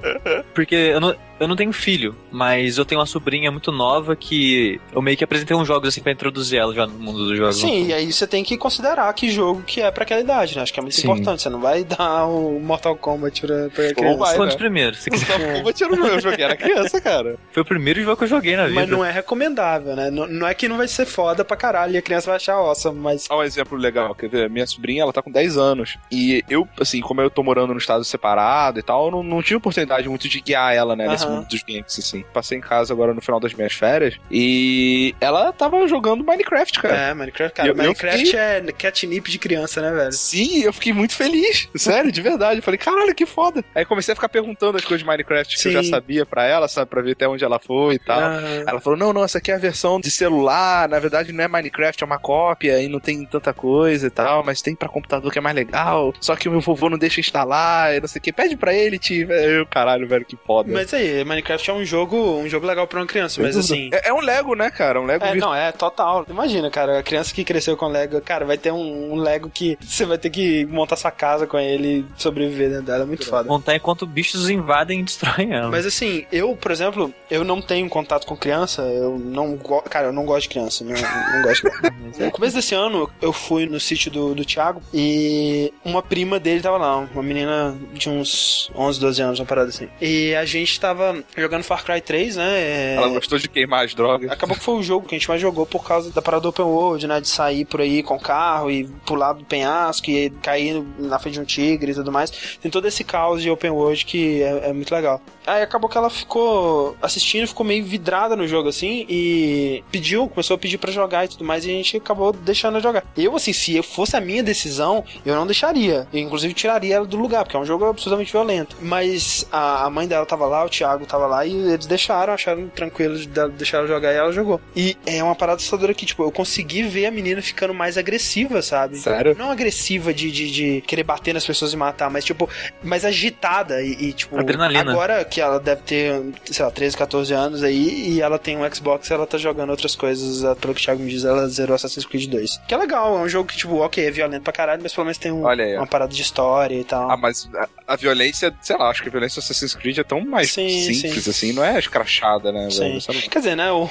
Porque eu não, eu não tenho filho, mas eu tenho uma sobrinha muito nova que eu meio que apresentei uns jogos assim pra introduzir ela já no mundo dos jogos. Sim, e aí você tem que considerar que jogo que é pra aquela idade, né? Acho que é muito Sim. importante. Você não vai dar o Mortal Kombat pra, pra criança. vai, Quantos né? primeiros? Se quiser. Gustavo Kuba tirou o meu, eu joguei, era criança, cara. Foi o primeiro jogo que eu joguei na vida. Mas não é recomendável, né? Não, não é que não vai ser foda pra caralho e a criança vai achar awesome, mas. Olha um exemplo legal, quer ver? Minha sobrinha, ela tá com 10 anos. E eu, assim, como eu tô morando no estado separado e tal, eu não, não tive oportunidade muito de guiar ela, né, nesse Dos games, assim. Passei em casa agora no final das minhas férias e ela tava jogando Minecraft, cara. É, Minecraft, cara, Eu- eu Minecraft fiquei- é catnip de criança, né, velho? Sim, eu fiquei muito feliz. Sério, de verdade. Eu falei, caralho, que foda. Aí comecei a ficar perguntando as coisas de Minecraft que eu Sim. já sabia pra ela, sabe? Pra ver até onde ela foi e tal. Ah, Ela falou: não, não, essa aqui é a versão de celular, na verdade não é Minecraft, é uma cópia e não tem tanta coisa e tal, mas tem pra computador que é mais legal. Só que o meu vovô não deixa instalar e não sei o que. Pede pra ele, tio. Eu, caralho, velho, que foda. Mas aí, Minecraft é um jogo, um jogo legal pra uma criança, mas assim. É, é um Lego, né, cara? Um Lego É, não, é total. Imagina, cara, a criança que cresceu com Lego, cara, vai ter um, um Lego que <laughs> você vai ter que montar sua casa com ele e sobreviver dentro dela. É muito foda. Montar enquanto bichos invadem e destroem ela. Mas assim, eu, por exemplo, eu não tenho contato com criança, eu não gosto. Cara, eu não gosto de criança, não, não gosto de criança. <laughs> No começo desse ano, eu fui no sítio do, do Thiago e uma prima dele tava lá, uma menina de uns 11, 12 anos, uma parada assim. E a gente tava jogando Far Cry 3, né? é, Ela gostou de queimar as drogas. Acabou que foi o jogo que a gente mais jogou por causa da parada do Open World, né? De sair por aí com o carro e pular do penhasco e cair na frente de um tigre e tudo mais. Tem todo esse caos de Open World que é, é muito legal. Aí acabou que ela ficou assistindo, ficou meio vidrada no jogo assim e pediu, começou a pedir pra jogar e tudo mais e a gente acabou deixando ela jogar. Eu, assim, se fosse a minha decisão, eu não deixaria. Eu, inclusive, tiraria ela do lugar, porque é um jogo absolutamente violento. Mas a, a mãe dela tava lá, o Thiago tava lá e eles deixaram, acharam tranquilo de dar- deixar ela jogar e ela jogou. E é uma parada assustadora que, tipo, eu consegui ver a menina ficando mais agressiva, sabe? Sério? Não agressiva de, de, de querer bater nas pessoas e matar, mas, tipo, mais agitada e, e, tipo, Adrenalina. agora que ela deve ter, sei lá, 13, 14 anos aí e ela tem um Xbox ela tá jogando outras coisas. Pelo que o Thiago me diz, ela zerou Assassin's Creed 2. Justice. Que é legal, é um jogo que, tipo, ok, é violento pra caralho, mas pelo menos tem um, aí, uma parada de história e tal. Ah, mas a, a violência, sei lá, acho que a violência do Assassin's Creed é tão mais Sim, simples sim. assim, não é escrachada, né? Sim. não- Quer dizer, né, o,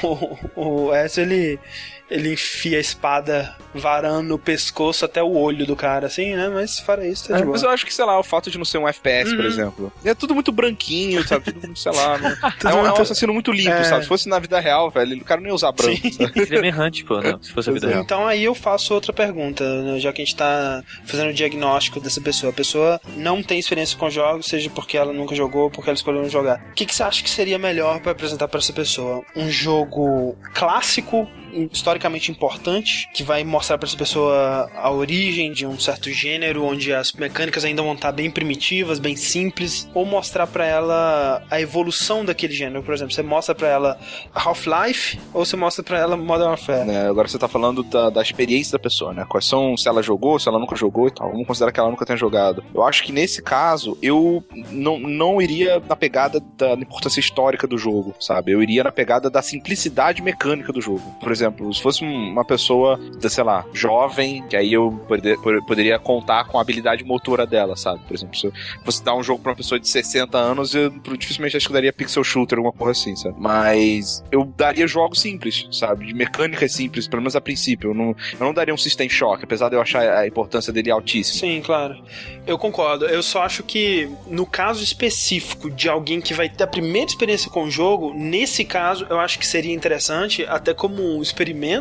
o, o Ezio, ele, ele enfia a espada varando o pescoço até o olho do cara, assim, né? Mas fora isso, tá de É, boa. mas eu acho que, sei lá, o fato de não ser um FPS, por Uhum. exemplo. É tudo muito branquinho, sabe? Tudo, sei lá. <laughs> Né? Tudo é, um, é um muito- assassino muito limpo, É. sabe? Se fosse na vida real, velho, o cara não ia usar branco. Seria errante, pô, não, se fosse a vida é. real. Então aí eu faço outra pergunta, né, já que a gente tá fazendo o diagnóstico dessa pessoa. A pessoa não tem experiência com jogos, seja porque ela nunca jogou ou porque ela escolheu não jogar. O que, que você acha que seria melhor pra apresentar pra essa pessoa? Um jogo clássico, historicamente importante, que vai mostrar pra essa pessoa a origem de um certo gênero, onde as mecânicas ainda vão estar bem primitivas, bem simples, ou mostrar pra ela a evolução daquele gênero. Por exemplo, você mostra pra ela Half-Life ou você mostra pra ela Modern Warfare. Né, Agora você tá falando da, da experiência da pessoa, né? Quais são, se ela jogou, se ela nunca jogou e tal. Vamos considerar que ela nunca tenha jogado. Eu acho que nesse caso, eu não, não iria na pegada da importância histórica do jogo, sabe? Eu iria na pegada da simplicidade mecânica do jogo. Por exemplo, se fosse um- uma pessoa, sei lá, jovem, que aí eu poder- poderia contar com a habilidade motora dela, sabe? Por exemplo, se eu fosse dar um jogo pra uma pessoa de 60 anos, eu dificilmente acho que daria pixel shooter, alguma porra assim, sabe? Mas eu daria jogos simples, sabe? De mecânicas simples, pelo menos a princípio. Eu não, eu não daria um System Shock, apesar de eu achar a importância dele altíssima. Sim, claro. Eu concordo. Eu só acho que no caso específico de alguém que vai ter a primeira experiência com o jogo, nesse caso eu acho que seria interessante, até como um experimento,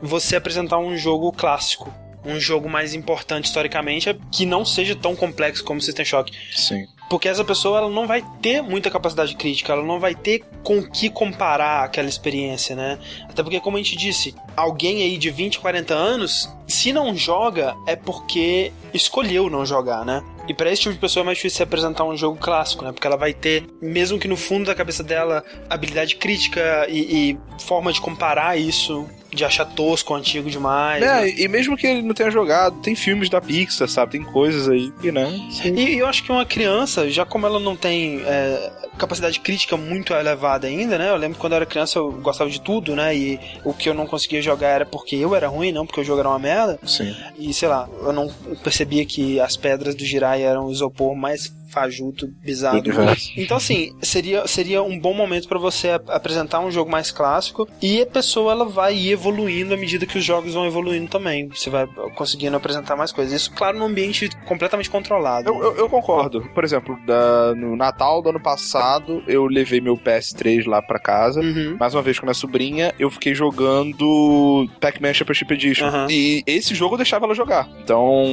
você apresentar um jogo clássico. Um jogo mais importante historicamente, que não seja tão complexo como o System Shock. Sim. Porque essa pessoa ela não vai ter muita capacidade crítica, ela não vai ter com o que comparar aquela experiência, né? Até porque, como a gente disse, alguém aí de 20, 40 anos, se não joga, é porque escolheu não jogar, né? E pra esse tipo de pessoa é mais difícil se apresentar um jogo clássico, né? Porque ela vai ter, mesmo que no fundo da cabeça dela, habilidade crítica e, e forma de comparar isso, de achar tosco, antigo demais. né? É, e mesmo que ele não tenha jogado, tem filmes da Pixar, sabe? Tem coisas aí que, né? E eu acho que uma criança, já como ela não tem é, capacidade crítica muito elevada ainda, né? Eu lembro que quando eu era criança eu gostava de tudo, né? E o que eu não conseguia jogar era porque eu era ruim, não porque o jogo era uma merda. Sim. E sei lá, eu não percebia que as pedras do Jirai eram o isopor mais fajuto, bizarro. Então, assim, seria, seria um bom momento pra você ap- apresentar um jogo mais clássico e a pessoa ela vai ir evoluindo à medida que os jogos vão evoluindo também. Você vai conseguindo apresentar mais coisas. Isso, claro, num ambiente completamente controlado. Eu, eu, eu concordo. Por exemplo, da- no Natal do ano passado, eu levei meu PS3 lá pra casa. Uhum. Mais uma vez com a minha sobrinha, eu fiquei jogando Pac-Man Championship Edition. Aham. E esse jogo eu deixava ela jogar. Então,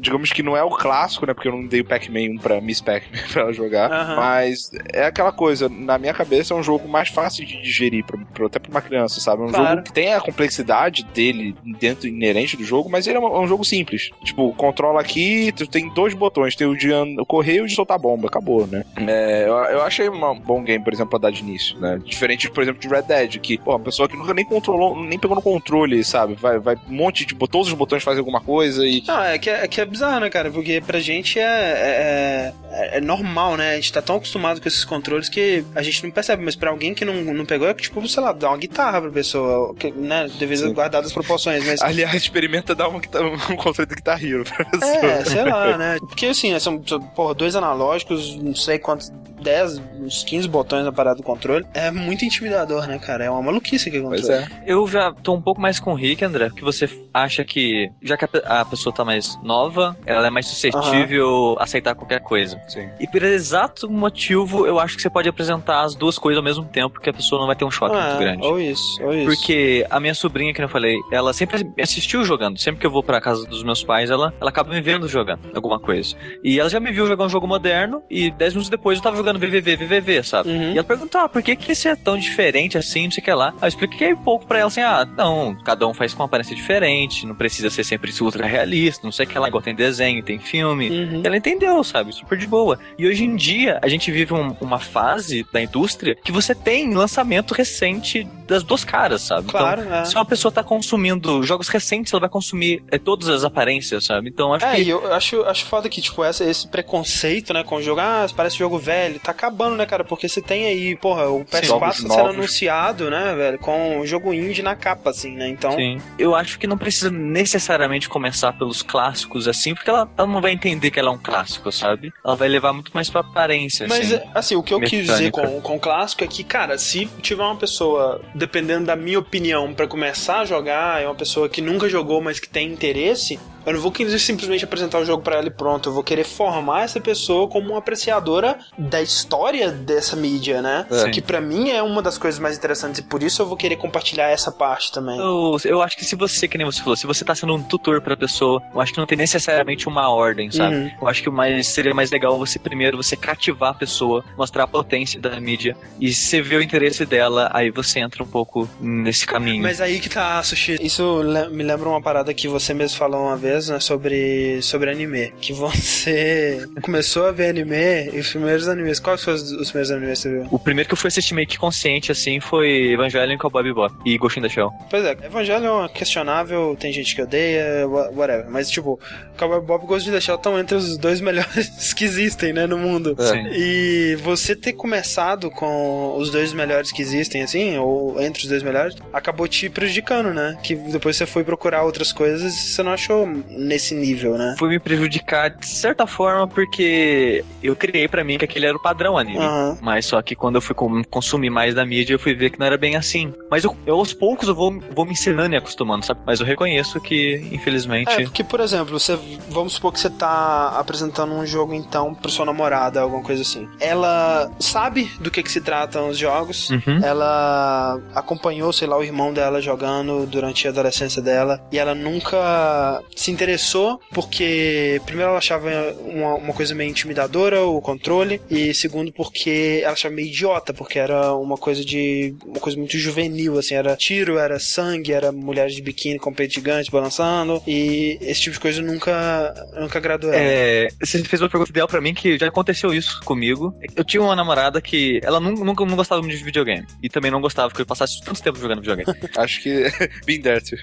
digamos que não é o clássico, né? Porque eu não dei o Pac-Man 1 pra Miss Pac-Man <laughs> pra ela jogar. Aham. Mas é aquela coisa, na minha cabeça é um jogo mais fácil de digerir, pra, pra- até pra uma criança, sabe? É um Claro. jogo que tem a complexidade dele dentro inerente do jogo, mas ele é um, é um jogo simples. Tipo, controla aqui, tu tem dois botões, tem o de correr e o de soltar bomba, acabou, né? É, eu, eu achei um bom game, por exemplo, pra dar de início, né? Diferente, por exemplo, de Red Dead, que, pô, uma pessoa que nunca nem controlou, nem pegou no controle, sabe? Vai, vai um monte de. Todos os botões fazem alguma coisa e. Não, é que é, é que é bizarro, né, cara? Porque pra gente é, é, é- é normal, né? A gente tá tão acostumado com esses controles que a gente não percebe, mas pra alguém que não, não pegou, é tipo, sei lá, dar uma guitarra pra pessoa, que, né? Devido Sim. guardadas as proporções, mas. Aliás, experimenta dar um, um controle do Guitar Hero pra pessoa. É, sei lá, <laughs> né? Porque assim, são, são, porra, dois analógicos, não sei quantos, 10, uns 15 botões na parada do controle. É muito intimidador, né, cara? É uma maluquice controle. Pois é. Eu já tô um pouco mais com o Rick, André, que você acha que, já que a pessoa tá mais nova, ela é mais suscetível a aceitar qualquer coisa. Sim. E por exato motivo, eu acho que você pode apresentar as duas coisas ao mesmo tempo, que a pessoa não vai ter um choque Ah, muito grande. Ou isso, ou isso. Porque a minha sobrinha, que eu falei, ela sempre assistiu jogando. Sempre que eu vou pra casa dos meus pais, ela, ela acaba me vendo jogando alguma coisa. E ela já me viu jogar um jogo moderno, e 10 minutos depois eu tava jogando VVV, VVV, sabe? Uhum. E ela perguntou, ah, por que, que esse é tão diferente assim, não sei o que lá. Aí eu expliquei um pouco pra ela assim, ah, não, cada um faz com uma aparência diferente, não precisa ser sempre ultra realista, não sei o que lá, igual tem desenho, tem filme. Uhum. Ela entendeu, sabe? Super de boa. E hoje em dia, a gente vive um- uma fase da indústria que você tem lançamento recente das duas caras, sabe? Claro, então, é. se uma pessoa tá consumindo jogos recentes, ela vai consumir é, todas as aparências, sabe? Então, acho É, que. e eu acho, acho foda que, tipo, essa, esse preconceito, né, com o jogo, ah, parece jogo velho tá acabando, né, cara? Porque você tem aí, porra, o PS4 Jogos tá sendo novos. anunciado, né, velho, com o jogo indie na capa, assim, né? Então, Sim. Eu acho que não precisa necessariamente começar pelos clássicos assim, porque ela, ela não vai entender que ela é um clássico, sabe? Ela vai levar muito mais pra aparência, Mas, assim. assim, o que eu quis dizer mecânica. com, com o clássico é que, cara, se tiver uma pessoa, dependendo da minha opinião, pra começar a jogar, é uma pessoa que nunca jogou, mas que tem interesse, eu não vou querer simplesmente apresentar o jogo pra ela e pronto. Eu vou querer formar essa pessoa como uma apreciadora da história dessa mídia, né? Sim. Que pra mim é uma das coisas mais interessantes e por isso eu vou querer compartilhar essa parte também. Eu, eu acho que se você, que nem você falou, se você tá sendo um tutor pra pessoa, eu acho que não tem necessariamente uma ordem, sabe? Uhum. Eu acho que mais seria mais legal você primeiro você cativar a pessoa, mostrar a potência da mídia e você vê o interesse dela, aí você entra um pouco nesse caminho. Mas aí que tá, Sushi. Isso me lembra uma parada que você mesmo falou uma vez, né? Sobre, sobre anime. Que você <laughs> começou a ver anime e os primeiros animes. Quais foram os, os primeiros animes que você viu? O primeiro que eu fui assistir meio que consciente, assim, foi Evangelion com a Bob Bop e Ghost in the Shell. Pois é, Evangelho é questionável, tem gente que odeia, wha- whatever. Mas, tipo, Cowboy Bob e Ghost in the Shell estão entre os dois <laughs> melhores que existem, né, no mundo. Sim. E você ter começado com os dois melhores que existem, assim, ou entre os dois melhores, acabou te prejudicando, né? Que depois você foi procurar outras coisas e você não achou nesse nível, né? Foi me prejudicar de certa forma porque eu criei pra mim que aquele era o padrão anime. Aham. Mas só que quando eu fui com- consumir mais da mídia, eu fui ver que não era bem assim. Mas eu, eu, aos poucos eu vou, vou me ensinando e acostumando, sabe? Mas eu reconheço que, infelizmente. É, porque, por exemplo, você, vamos supor que você tá apresentando um jogo, então, pra sua namorada, alguma coisa assim. Ela sabe do que, que se tratam os jogos, Uhum. ela acompanhou, sei lá, o irmão dela jogando durante a adolescência dela, e ela nunca se interessou, porque, primeiro, ela achava uma, uma coisa meio intimidadora, o controle, e segundo, porque ela achava meio idiota, porque era uma coisa de. uma coisa muito juvenil, assim, era tiro, era sangue, era mulheres de biquíni com peito gigante balançando, e esse tipo de coisa nunca, nunca agradou ela. É, você fez uma pergunta ideal pra mim que já aconteceu isso comigo. Eu tinha uma namorada que ela nunca, nunca não gostava muito de videogame. E também não gostava que eu passasse tanto tempo jogando videogame. <laughs> Acho que. <laughs> There too.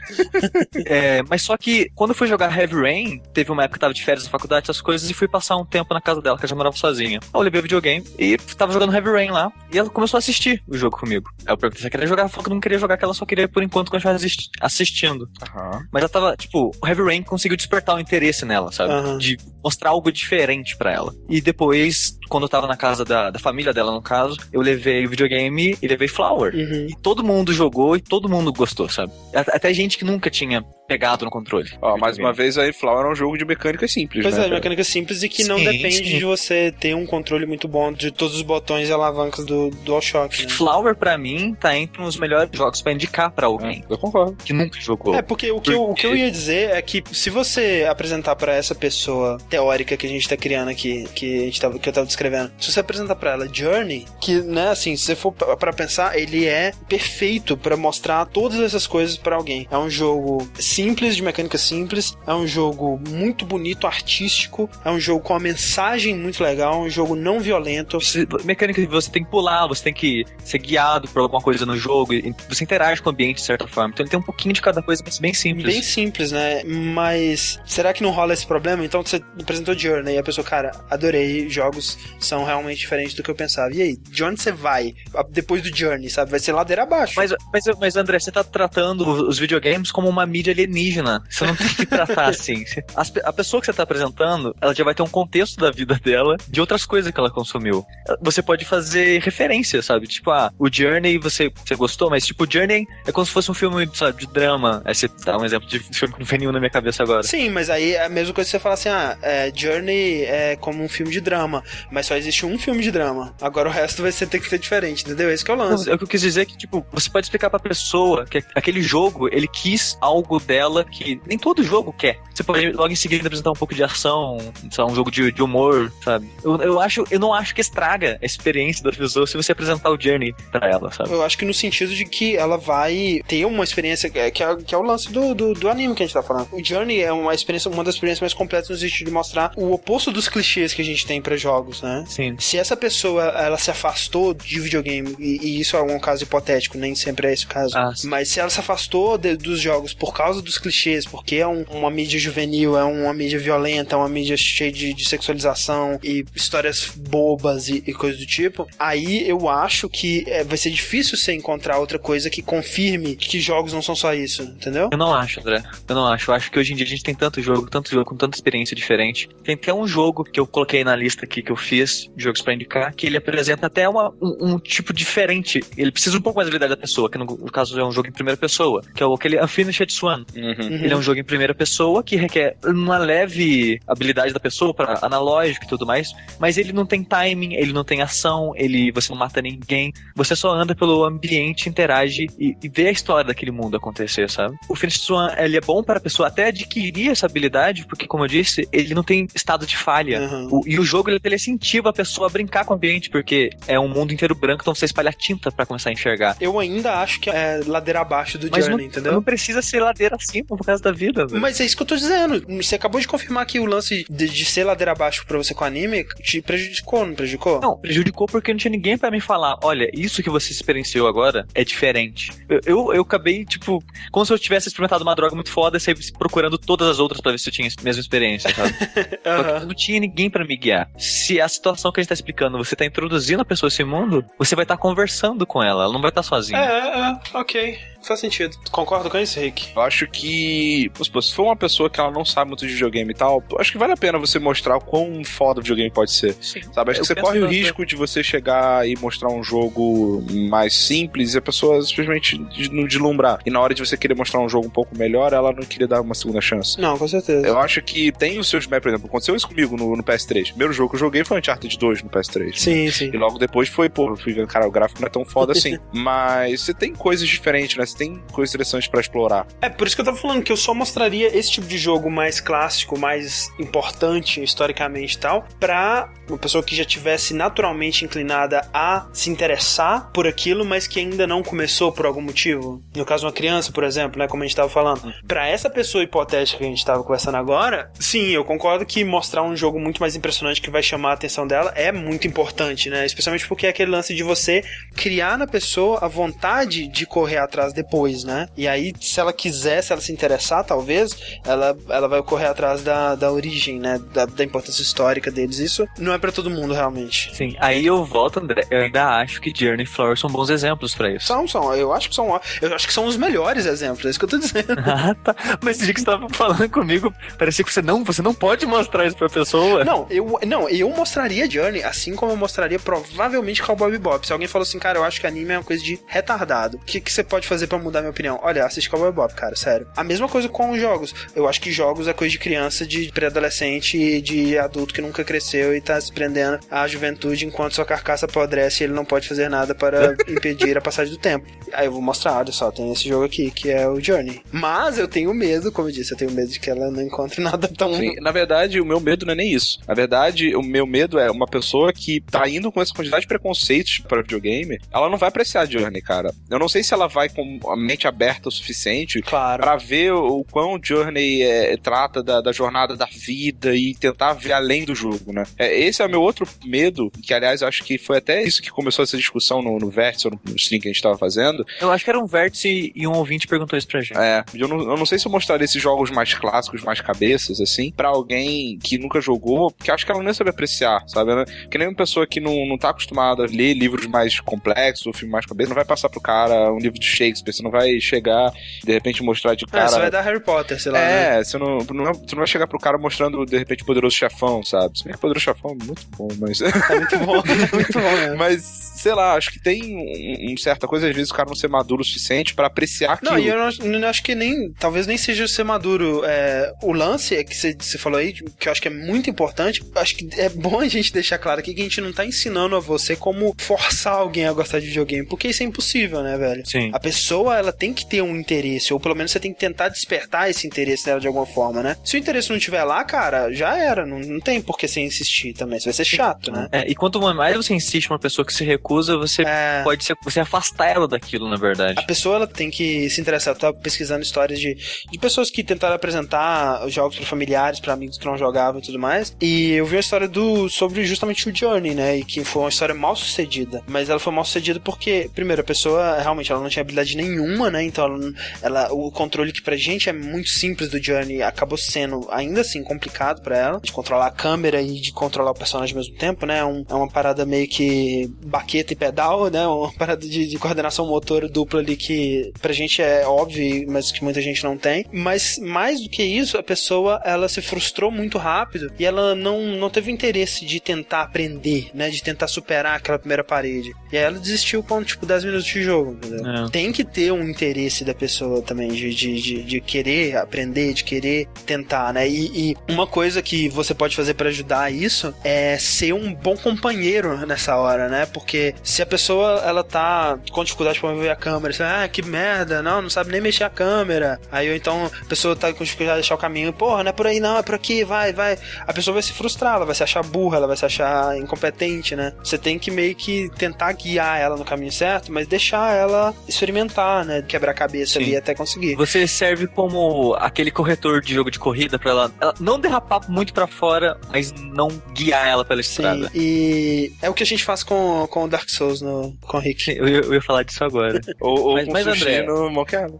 É, mas só que quando eu fui jogar Heavy Rain, teve uma época que tava de férias na faculdade, essas coisas, e fui passar um tempo na casa dela, que ela já morava sozinha. Eu levei o videogame e tava jogando Heavy Rain lá, e ela começou a assistir o jogo comigo. Aí eu perguntei se ela queria jogar, ela falou que não queria jogar, que ela só queria, por enquanto, continuar assisti- assistindo. Aham. Mas ela tava, tipo, o Heavy Rain conseguiu despertar o interesse nela, sabe? Aham. De mostrar algo diferente pra ela. E depois, quando eu tava na casa da, da família dela, no caso, eu levei o videogame e levei Flower. Uhum. E todo mundo jogou e todo mundo gostou, sabe? Até gente que nunca tinha pegado no controle. Ó, mais uma vez aí, Flower é um jogo de mecânica simples, Pois né? é, mecânica simples e que não Sim, depende sim. de você ter um controle muito bom de todos os botões e alavancas do DualShock, né? Flower, pra mim, tá entre os melhores jogos pra indicar pra alguém Eu concordo. que nunca jogou. É, porque o que, eu, o que eu ia dizer é que se você apresentar pra essa pessoa teórica que a gente tá criando aqui, que, a gente tava, que eu tava descrevendo, se você apresentar pra ela Journey, que, né, assim, se você for pra pra pensar, ele é perfeito pra mostrar todas essas coisas pra alguém. É um jogo simples, de mecânica simples, é um jogo muito bonito, artístico, é um jogo com uma mensagem muito legal, é um jogo não violento. Você- Mecânica que você tem que pular, você tem que ser guiado por alguma coisa no jogo, e você interage com o ambiente de certa forma. Então ele tem um pouquinho de cada coisa, mas bem simples. Bem simples, né? Mas será que não rola esse problema? Então você apresentou Journey e a pessoa, cara, adorei, jogos são realmente diferentes do que eu pensava. E aí, de onde você vai depois do Journey, sabe? Vai ser ladeira abaixo. Mas, mas, mas, André, você tá tratando os videogames como uma mídia alienígena. Você não tem que tratar <laughs> assim. As a pessoa que você tá apresentando, ela já vai ter um contexto da vida dela, de outras coisas que ela consumiu. Você pode fazer referência, sabe? Tipo, ah, o Journey você, você gostou, mas tipo, o Journey é como se fosse um filme, sabe, de drama. Aí você dá um exemplo de filme que não vem nenhum na minha cabeça agora. Sim, mas aí é a mesma coisa que você falar assim, ah, é, Journey é como um filme de drama, mas só existe um filme de drama. Agora o resto vai ser, ter que ser diferente, entendeu? Que é o Não, lance. é o que eu quis dizer que, tipo, você pode explicar pra pessoa que aquele jogo, ele quis algo dela que nem todo jogo quer. Você pode logo em seguida apresentar um pouco de ação, um jogo de, de humor, sabe? Eu, eu acho, eu não acho que estraga a experiência da pessoa se você apresentar o Journey pra ela, sabe? Eu acho que no sentido de que ela vai ter uma experiência que é, que é, que é o lance do, do, do anime que a gente tá falando. O Journey é uma experiência, uma das experiências mais completas no sentido de mostrar o oposto dos clichês que a gente tem pra jogos, né? Sim. Se essa pessoa ela se afastou de videogame, e, e isso é um caso hipotético, nem sempre é esse o caso, Ah, mas se ela se afastou de- dos jogos por causa dos clichês, porque é um, uma mídia juvenil, é uma mídia violenta, é uma mídia cheia de, de sexualização e histórias bobas e, e coisas do tipo, aí eu acho que é, vai ser difícil você encontrar outra coisa que confirme que jogos não são só isso, entendeu? Eu não acho, André. Eu não acho. Eu acho que hoje em dia a gente tem tanto jogo, tanto jogo com tanta experiência diferente. Tem até um jogo que eu coloquei na lista aqui que eu fiz, jogos pra indicar, que ele apresenta até uma, um, um tipo diferente. Ele precisa um pouco mais da habilidade da pessoa, que no, no caso é um jogo em primeira pessoa, que é aquele Unfinished Swan. Uhum. Ele é um jogo em primeira pessoa que requer uma leve habilidade da pessoa para analógico e tudo mais, mas ele não tem timing, ele não tem ação, ele você não mata ninguém, você só anda pelo ambiente, interage e, e vê a história daquele mundo acontecer, sabe? O Finished Swan, ele é bom para a pessoa até adquirir essa habilidade, porque como eu disse, ele não tem estado de falha. Uhum. O- e o jogo ele, ele incentiva a pessoa a brincar com o ambiente, porque é um mundo inteiro branco, então você espalha tinta para começar a enxergar. Eu ainda acho que é ladeira abaixo do Mas Journey, não, entendeu? não precisa ser ladeira acima por causa da vida, velho. Mas é isso que eu tô dizendo. Você acabou de confirmar que o lance de, de ser ladeira abaixo pra você com anime te prejudicou, não prejudicou? Não, prejudicou porque não tinha ninguém pra me falar, olha, isso que você experienciou agora é diferente. Eu, eu, eu acabei, tipo, como se eu tivesse experimentado uma droga muito foda e saí procurando todas as outras pra ver se eu tinha a mesma experiência, sabe? <laughs> Aham. não tinha ninguém pra me guiar. Se a situação que a gente tá explicando, você tá introduzindo a pessoa a esse mundo, você vai estar conversando com ela, ela não vai estar sozinha. É, é, ok. Faz sentido. Concordo com isso, Rick. Eu acho que, supor, se for uma pessoa que ela não sabe muito de videogame e tal, acho que vale a pena você mostrar o quão foda o videogame pode ser. Sim. Sabe, acho Eu que você corre o risco de você chegar e mostrar um jogo mais simples e a pessoa simplesmente não deslumbrar. E na hora de você querer mostrar um jogo um pouco melhor, ela não queria dar uma segunda chance. Não, com certeza. Eu acho que tem os seus por exemplo, aconteceu isso comigo no, no PS3. O primeiro jogo que eu joguei foi Uncharted 2 no PS3. Sim, sim. E logo depois foi, pô, eu fui vendo, cara, o gráfico não é tão foda <laughs> assim. Mas você tem coisas diferentes, né? Você tem coisas interessantes pra explorar. É, por isso que eu tava falando que eu só mostraria esse tipo de jogo mais clássico, mais importante historicamente e tal, pra uma pessoa que já tivesse naturalmente inclinada a se interessar por aquilo, mas que ainda não começou por algum motivo. No caso, uma criança, por exemplo, né, como a gente tava falando. Pra essa pessoa hipotética que a gente tava conversando agora, sim, eu concordo que mostrar um jogo muito mais impressionante que vai chamar a atenção dela é muito importante, né? Especialmente porque é aquele lance de você criar na pessoa a vontade de correr atrás depois, né? E aí, se ela quiser, se ela se interessar, talvez, ela, ela vai correr atrás da, da origem, né? Da, da importância histórica deles. Isso não é pra todo mundo, realmente. Sim, aí eu volto, André. Eu ainda acho que Journey e Flower são bons exemplos pra isso. São, são. Eu acho que são, eu acho que são os melhores exemplos. É isso que eu tô dizendo. <laughs> Ah, tá. Mas esse dia que você tava falando comigo, parecia que você não, você não pode mostrar isso pra pessoa. Não, eu, não, eu mostraria Journey, assim como eu mostraria provavelmente Cowboy Bebop. Se alguém falou assim, cara, eu acho que anime é uma coisa de retardado. O que, que você pode fazer pra mudar minha opinião? Olha, assiste Cowboy Bebop, cara, sério. A mesma coisa com os jogos. Eu acho que jogos é coisa de criança, de pré-adolescente e de adulto que nunca cresceu e tá se prendendo à juventude enquanto sua carcaça apodrece e ele não pode fazer nada para <laughs> impedir a passagem do tempo. Aí eu vou mostrar, olha só, tem esse jogo aqui, que é o Journey. Mas eu tenho medo, como eu disse, eu tenho medo de que ela não encontre nada tão Sim, na verdade, o meu medo não é nem isso. Na verdade, o meu medo é uma pessoa que tá indo com essa quantidade de preconceitos para videogame, ela não vai apreciar Journey, cara. Eu não sei se ela vai com a mente aberta o suficiente Claro. Pra ver o quão Journey é, trata da, da jornada da vida e tentar ver além do jogo, né? É, esse é o meu outro medo, que aliás eu acho que foi até isso que começou essa discussão no, no Vértice, ou no, no stream que a gente tava fazendo. Eu acho que era um vértice e um ouvinte perguntou isso pra gente. É, eu não, eu não sei se eu mostraria esses jogos mais clássicos, mais cabeças, assim, pra alguém que nunca jogou, porque acho que ela nem sabe apreciar, sabe? Ela- Que nem uma pessoa que não, não tá acostumada a ler livros mais complexos, ou filmes mais cabeça, não vai passar pro cara um livro de Shakespeare, você não vai chegar, de repente, mostrar de É, cara. você vai dar Harry Potter, sei lá. né? É, você não, não, é- você não vai chegar pro cara mostrando, de repente, Poderoso Chefão, sabe? Se bem que Poderoso Chefão é muito bom, mas. É muito bom, <laughs> é muito bom mas, sei lá, acho que tem um, um certa coisa, às vezes, o cara não ser maduro o suficiente pra apreciar aquilo. Não, e eu não, acho- não acho que nem. Talvez nem seja ser maduro. É, o lance é que você, você falou aí, que eu acho que é muito importante. Acho que é bom a gente deixar claro aqui que a gente não tá ensinando a você como forçar alguém a gostar de videogame, porque isso é impossível, né, velho? Sim. A pessoa, ela tem que ter um interesse, ou pelo menos você tem que tentar despertar esse interesse dela de alguma forma, né? Se o interesse não estiver lá, cara, já era. Não, não tem por que você insistir também. Isso vai ser chato, né? É, e quanto mais você insiste uma pessoa que se recusa, você É. pode ser, você afastar ela daquilo, na verdade. A pessoa ela tem que se interessar. Eu tava pesquisando histórias de, de pessoas que tentaram apresentar os jogos para familiares, para amigos que não jogavam e tudo mais. E eu vi uma história do sobre justamente o Journey, né? E que foi uma história mal sucedida. Mas ela foi mal sucedida porque, primeiro, a pessoa realmente ela não tinha habilidade nenhuma, né? Então ela, ela- o controle controle que pra gente é muito simples do Journey acabou sendo ainda assim complicado para ela, de controlar a câmera e de controlar o personagem ao mesmo tempo, né? É, um, é uma parada meio que baqueta e pedal, né? <laughs> Uma parada de, de coordenação motor dupla ali que pra gente é óbvio, mas que muita gente não tem. Mas mais do que isso, a pessoa ela se frustrou muito rápido e ela não, não teve interesse de tentar aprender, né? De tentar superar aquela primeira parede. E aí ela desistiu com, tipo, 10 minutos de jogo, entendeu? É. Tem que ter um interesse da pessoa também, de, de, de, querer aprender, de querer tentar, né? E, e uma coisa que você pode fazer para ajudar isso é ser um bom companheiro nessa hora, né? Porque se a pessoa, ela tá com dificuldade pra mover a câmera, você, ah, que merda, não, não sabe nem mexer a câmera. Aí, ou então, a pessoa tá com dificuldade de deixar o caminho, porra, não é por aí não, é por aqui, vai, vai. A pessoa vai se frustrar, ela vai se achar burra, ela vai se achar incompetente, né? Você tem que meio que tentar guiar ela no caminho certo, mas deixar ela experimentar, né? Quebrar a cabeça Sim. ali até conseguir. Você serve como aquele corretor de jogo de corrida para ela, ela, não derrapar muito para fora, mas não guiar ela pela estrada. Sim, e é o que a gente faz com, com o Dark Souls no, com o Rick. Eu, eu, ia falar disso agora. <laughs> ou, ou mas, mas André, no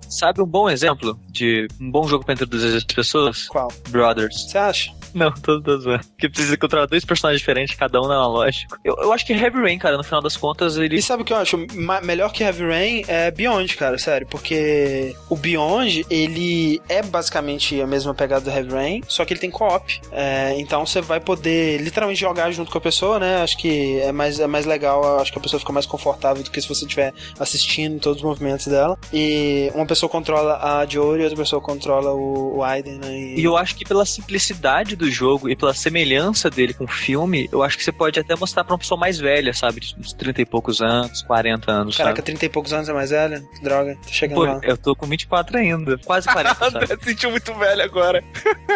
sabe um bom exemplo de um bom jogo para introduzir as pessoas? Qual? Brothers. Você acha? Não, tô zoando. Que precisa controlar dois personagens diferentes, cada um analógico. Eu, eu acho que Heavy Rain, cara, no final das contas, ele. E sabe o que eu acho? melhor que Heavy Rain é Beyond, cara, sério. Porque o Beyond, ele é basicamente a mesma pegada do Heavy Rain, só que ele tem co-op. É, então você vai poder literalmente jogar junto com a pessoa, né? Acho que é mais, é mais legal, acho que a pessoa fica mais confortável do que se você estiver assistindo todos os movimentos dela. E uma pessoa controla a Jory e outra pessoa controla o, o Aiden, né? E... e eu acho que pela simplicidade do jogo e pela semelhança dele com o filme, eu acho que você pode até mostrar pra uma pessoa mais velha, sabe? De uns 30 e poucos anos, 40 anos. Caraca, sabe? 30 e poucos anos é mais velha? Droga, tô chegando Pô, lá. Eu tô com 24 ainda. Quase 40. <laughs> sabe? sentiu muito velho agora.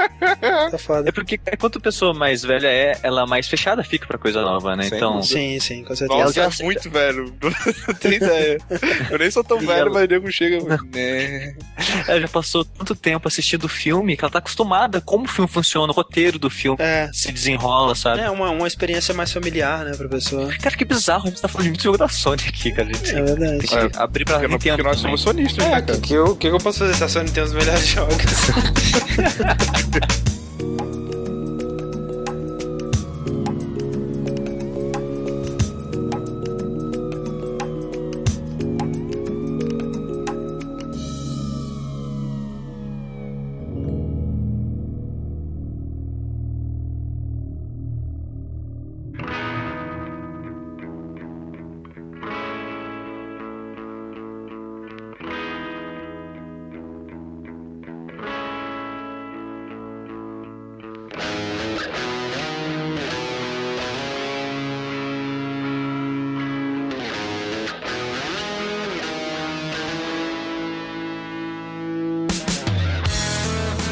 <laughs> tá foda. É porque quanto a pessoa mais velha é, ela mais fechada fica pra coisa nova, né? Sim, então. Sim, sim, com certeza. Nossa, é muito velho. <laughs> Não tem ideia. Eu nem sou tão velho, ela... mas nego chega. Né? Ela já passou tanto tempo assistindo o filme que ela tá acostumada como o filme funciona, o roteiro do filme é. se desenrola, sabe? É uma, uma experiência mais familiar, né, pra pessoa. Cara, que bizarro, a gente tá falando de muito jogo da Sony aqui, cara. Gente. É verdade. Tem que é, abrir pra porque, porque nós somos sonistas, é, né, cara? O que eu posso fazer se a Sony tem os melhores jogos? <laughs>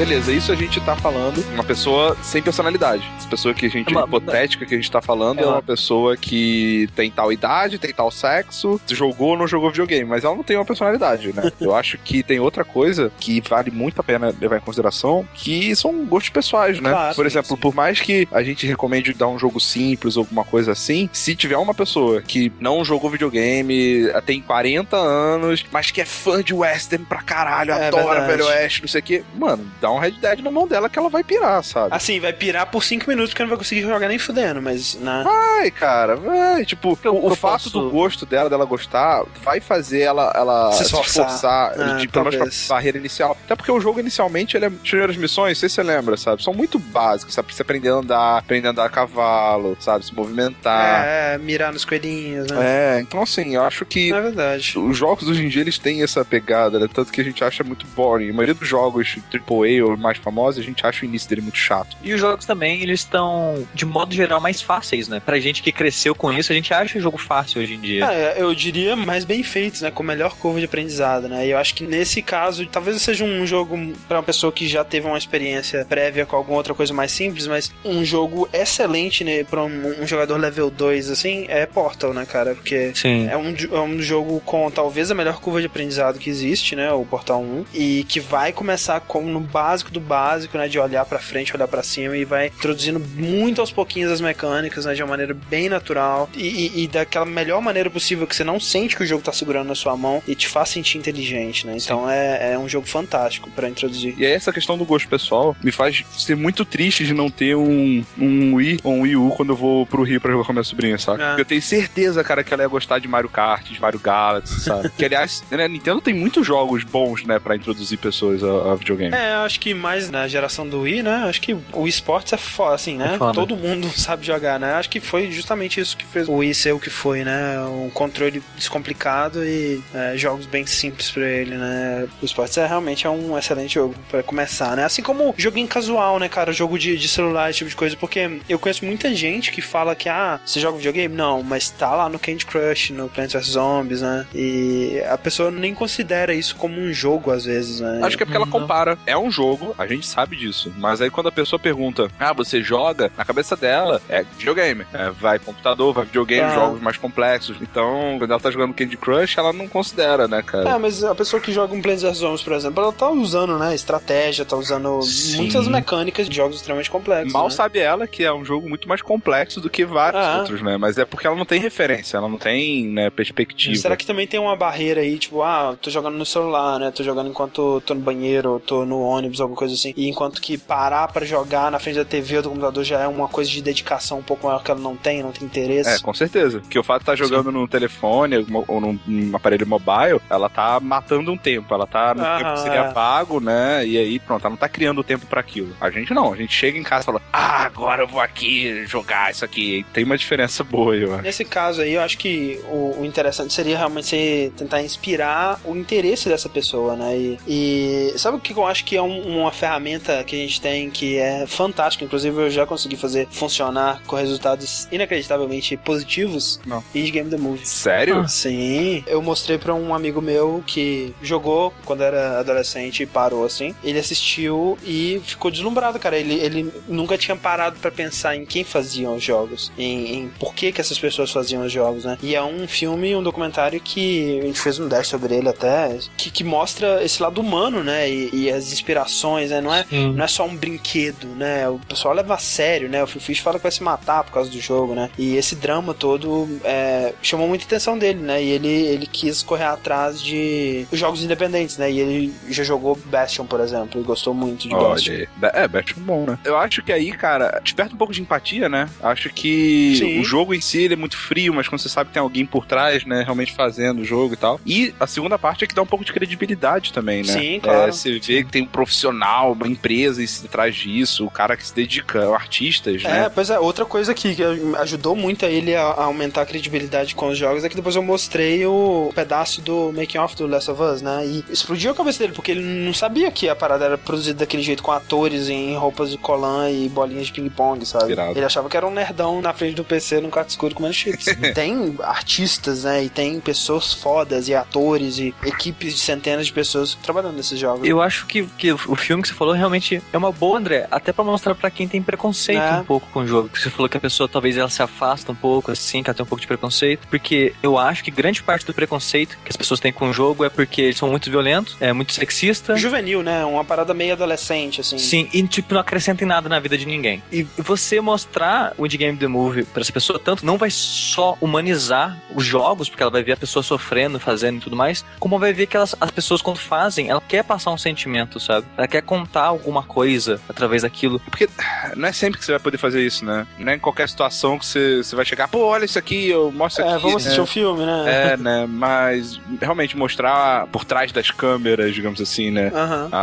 beleza, isso a gente tá falando uma pessoa sem personalidade. Essa pessoa que a gente, é uma, hipotética que a gente tá falando, é, é uma pessoa que tem tal idade, tem tal sexo, jogou ou não jogou videogame, mas ela não tem uma personalidade, né? <laughs> Eu acho que tem outra coisa que vale muito a pena levar em consideração, que são gostos pessoais, né? Claro, por exemplo, sim. por mais que a gente recomende dar um jogo simples ou alguma coisa assim, se tiver uma pessoa que não jogou videogame, tem 40 anos, mas que é fã de western pra caralho, é adora Velho Oeste, não sei o que, mano, dá dá um Red Dead na mão dela que ela vai pirar, sabe? Assim, vai pirar por 5 minutos porque não vai conseguir jogar nem fudendo, mas. Na... Vai, cara, vai. Tipo, eu, o, eu fato posso... do gosto dela, dela gostar, vai fazer ela, ela se esforçar, se esforçar ah, de, pelo menos pra barreira inicial. Até porque o jogo inicialmente, ele é. As primeiras missões, não sei se você lembra, sabe? São muito básicas, sabe? Você aprender a andar, aprender a andar a cavalo, sabe? Se movimentar. É, mirar nos coelhinhos, né? É, então assim, eu acho que. É verdade. Os jogos hoje em dia, eles têm essa pegada, né? Tanto que a gente acha muito boring. A maioria dos jogos AAA ou mais famosos, a gente acha o início dele muito chato. E os jogos também, eles estão, de modo geral, mais fáceis, né? Pra gente que cresceu com isso, a gente acha o jogo fácil hoje em dia. É, eu diria mais bem feitos, né? Com melhor curva de aprendizado, né? E eu acho que nesse caso, talvez seja um jogo para uma pessoa que já teve uma experiência prévia com alguma outra coisa mais simples, mas um jogo excelente, né? Pra um, um jogador level 2, assim, é Portal, né, cara? Porque Sim. É, um, é um jogo com talvez a melhor curva de aprendizado que existe, né? O Portal 1. E que vai começar com no básico básico do básico, né? De olhar pra frente, olhar pra cima e vai introduzindo muito aos pouquinhos as mecânicas, né? De uma maneira bem natural e, e, e daquela melhor maneira possível que você não sente que o jogo tá segurando na sua mão e te faz sentir inteligente, né? Então é, é um jogo fantástico pra introduzir. E essa questão do gosto pessoal me faz ser muito triste de não ter um, um Wii ou um Wii U quando eu vou pro Rio pra jogar com a minha sobrinha, sabe? É. Eu tenho certeza, cara, que ela ia gostar de Mario Kart, de Mario Galaxy, sabe? <laughs> que aliás, né, Nintendo tem muitos jogos bons, né, pra introduzir pessoas a, a videogame. É, acho que mais na geração do Wii, né? Acho que o esportes é foda, assim, né? É foda. Todo mundo <laughs> sabe jogar, né? Acho que foi justamente isso que fez o Wii ser o que foi, né? Um controle descomplicado e é, jogos bem simples pra ele, né? O esportes é realmente é um excelente jogo pra começar, né? Assim como joguinho casual, né, cara? Jogo de, de celular, esse tipo de coisa, porque eu conheço muita gente que fala que, ah, você joga videogame? Não, mas tá lá no Candy Crush, no Plants vs Zombies, né? E a pessoa nem considera isso como um jogo, às vezes, né? Acho que é porque ela Não. compara. É um jogo, a gente sabe disso. Mas aí quando a pessoa pergunta, ah, você joga? Na cabeça dela é videogame. É, vai computador, vai videogame, Ah. jogos mais complexos. Então, quando ela tá jogando Candy Crush, ela não considera, né, cara? É, mas a pessoa que joga um Plants vs Zombies, por exemplo, ela tá usando, né, estratégia, tá usando Sim. muitas mecânicas de jogos extremamente complexos. Mal né? sabe ela que é um jogo muito mais complexo do que vários Ah. outros, né? Mas é porque ela não tem referência, ela não tem, né, perspectiva. Será que também tem uma barreira aí, tipo, ah, tô jogando no celular, né? Tô jogando enquanto tô no banheiro, tô no ônibus, alguma coisa assim. E enquanto que parar pra jogar na frente da TV ou do computador já é uma coisa de dedicação um pouco maior que ela não tem, não tem interesse. É, com certeza. Porque o fato de estar jogando no telefone mo- ou num, num aparelho mobile, ela tá matando um tempo. Ela tá no Aham, tempo que seria é. pago, né? E aí, pronto, ela não tá criando tempo pra aquilo. A gente não. A gente chega em casa e fala, ah, agora eu vou aqui jogar isso aqui. Tem uma diferença boa, eu acho. Nesse caso aí, eu acho que o, o interessante seria realmente você tentar inspirar o interesse dessa pessoa, né? E, e sabe o que eu acho que é um- uma ferramenta que a gente tem que é fantástica, inclusive eu já consegui fazer funcionar com resultados inacreditavelmente positivos? Não. Indie Game The Movie. Sério? Ah. Sim, eu mostrei pra um amigo meu que jogou quando era adolescente e parou assim. Ele assistiu e ficou deslumbrado, cara. Ele, ele nunca tinha parado pra pensar em quem fazia os jogos, em, em por que que essas pessoas faziam os jogos, né? E é um filme, um documentário que a gente fez um dash sobre ele até, que, que mostra esse lado humano, né? E, e as inspirações, né? Não é, Sim. não é só um brinquedo, né? O pessoal leva a sério, né? O Phil Fish fala que vai se matar por causa do jogo, né? E esse drama todo é, chamou muita atenção dele, né? E ele, ele quis correr atrás de jogos independentes, né? E ele já jogou Bastion, por exemplo, e gostou muito de Bastion. Olha, aí. Ba- é, Batman bom, né? Eu acho que aí, cara, desperta um pouco de empatia, né? Acho que Sim. o jogo em si ele é muito frio, mas quando você sabe que tem alguém por trás, né, realmente fazendo o jogo e tal. E a segunda parte é que dá um pouco de credibilidade também, né? Sim, claro. É, você vê que tem um profissional, uma empresa e atrás disso, o cara que se dedica, artistas, É, né? pois é, outra coisa que que ajudou muito a ele a, a aumentar a credibilidade com os jogos é que depois eu mostrei o pedaço do making off do Last of Us, né? E explodiu a cabeça dele, porque ele não sabia que a parada era produzida daquele jeito com atores em roupas de colã e bolinhas de ping-pong, sabe? Irado. Ele achava que era um nerdão na frente do PC num quarto escuro comendo chips. <laughs> Tem artistas, né? E tem pessoas fodas e atores e equipes de centenas de pessoas trabalhando nesses jogos. Eu acho que, que o filme que você falou realmente é uma boa, André. Até pra mostrar pra quem tem preconceito É. um pouco com o jogo. Que você falou que a pessoa talvez ela se afasta um pouco, assim, que ela tem um pouco de preconceito. Porque eu acho que grande parte do preconceito que as pessoas têm com o jogo é porque eles são muito violentos, é muito sexista. Juvenil, né? Uma parada meio adolescente, assim. Sim, e tipo, não acrescenta em nada na vida de ninguém. E você mostrar o Indie Game The Movie pra essa pessoa, tanto não vai só humanizar os jogos, porque ela vai ver a pessoa sofrendo, fazendo e tudo mais, como vai ver que elas, as pessoas, quando fazem, ela quer passar um sentimento, sabe? Ela quer contar alguma coisa através daquilo. Porque não é sempre que você vai poder fazer isso, né? Não é em qualquer situação que você, você vai chegar, pô, olha isso aqui, eu mostro É, aqui. vamos assistir né? o filme, né? É, né? Mas realmente mostrar por trás das câmeras, digamos assim, né? A-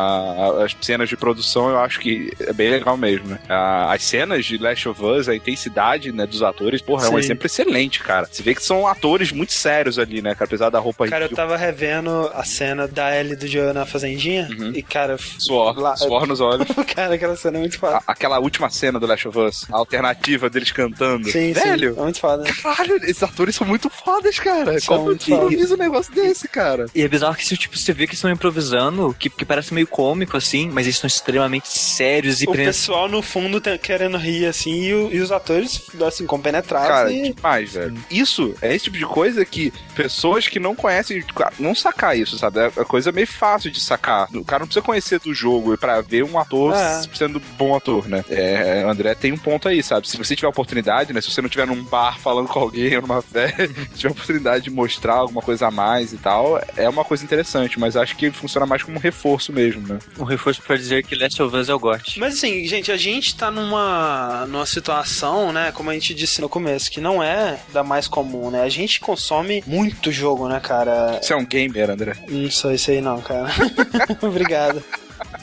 a- as cenas de produção eu acho que é bem legal mesmo, né? A- as cenas de Last of Us, a intensidade né, dos atores, porra, é um Sim. exemplo excelente, cara. Você vê que são atores muito sérios ali, né, cara? Apesar da roupa Cara, eu tava revendo a cena da Ellie do Joe na fazendinha Uhum. e, cara, Suor, lá- suor nos olhos. <laughs> cara, aquela cena é muito foda. A- aquela última cena do Last of Us, a alternativa deles cantando. Sim, Velho, sim, é muito foda. Caralho, esses atores são muito fodas, cara. São Como muito que improvisa um negócio desse, cara? E é bizarro que tipo, você vê que eles estão improvisando, que, que parece meio cômico, assim, mas eles são extremamente sérios e O pessoal no fundo tem- querendo rir, assim, e, o- e os atores, assim, compenetrados. Cara, e... demais, velho. Isso é esse tipo de coisa que pessoas que não conhecem, cara, não sacar isso, sabe? É uma coisa meio fácil de sacar. O cara não precisa conhecer do jogo e pra ver um ator É. sendo bom ator, né? É, André tem um ponto aí, sabe? Se você tiver oportunidade, né? Se você não estiver num bar falando com alguém ou numa festa, <laughs> se tiver oportunidade de mostrar alguma coisa a mais e tal, é uma coisa interessante, mas acho que funciona mais como um reforço mesmo, né? Um reforço pra dizer que Last of Us é o GOT. Mas assim, gente, a gente tá numa, numa situação, né, como a gente disse no começo, que não é da mais comum, né? A gente consome muito jogo, né, cara? Você é um gamer, André? Não sou isso aí não, cara. <laughs> Obrigado.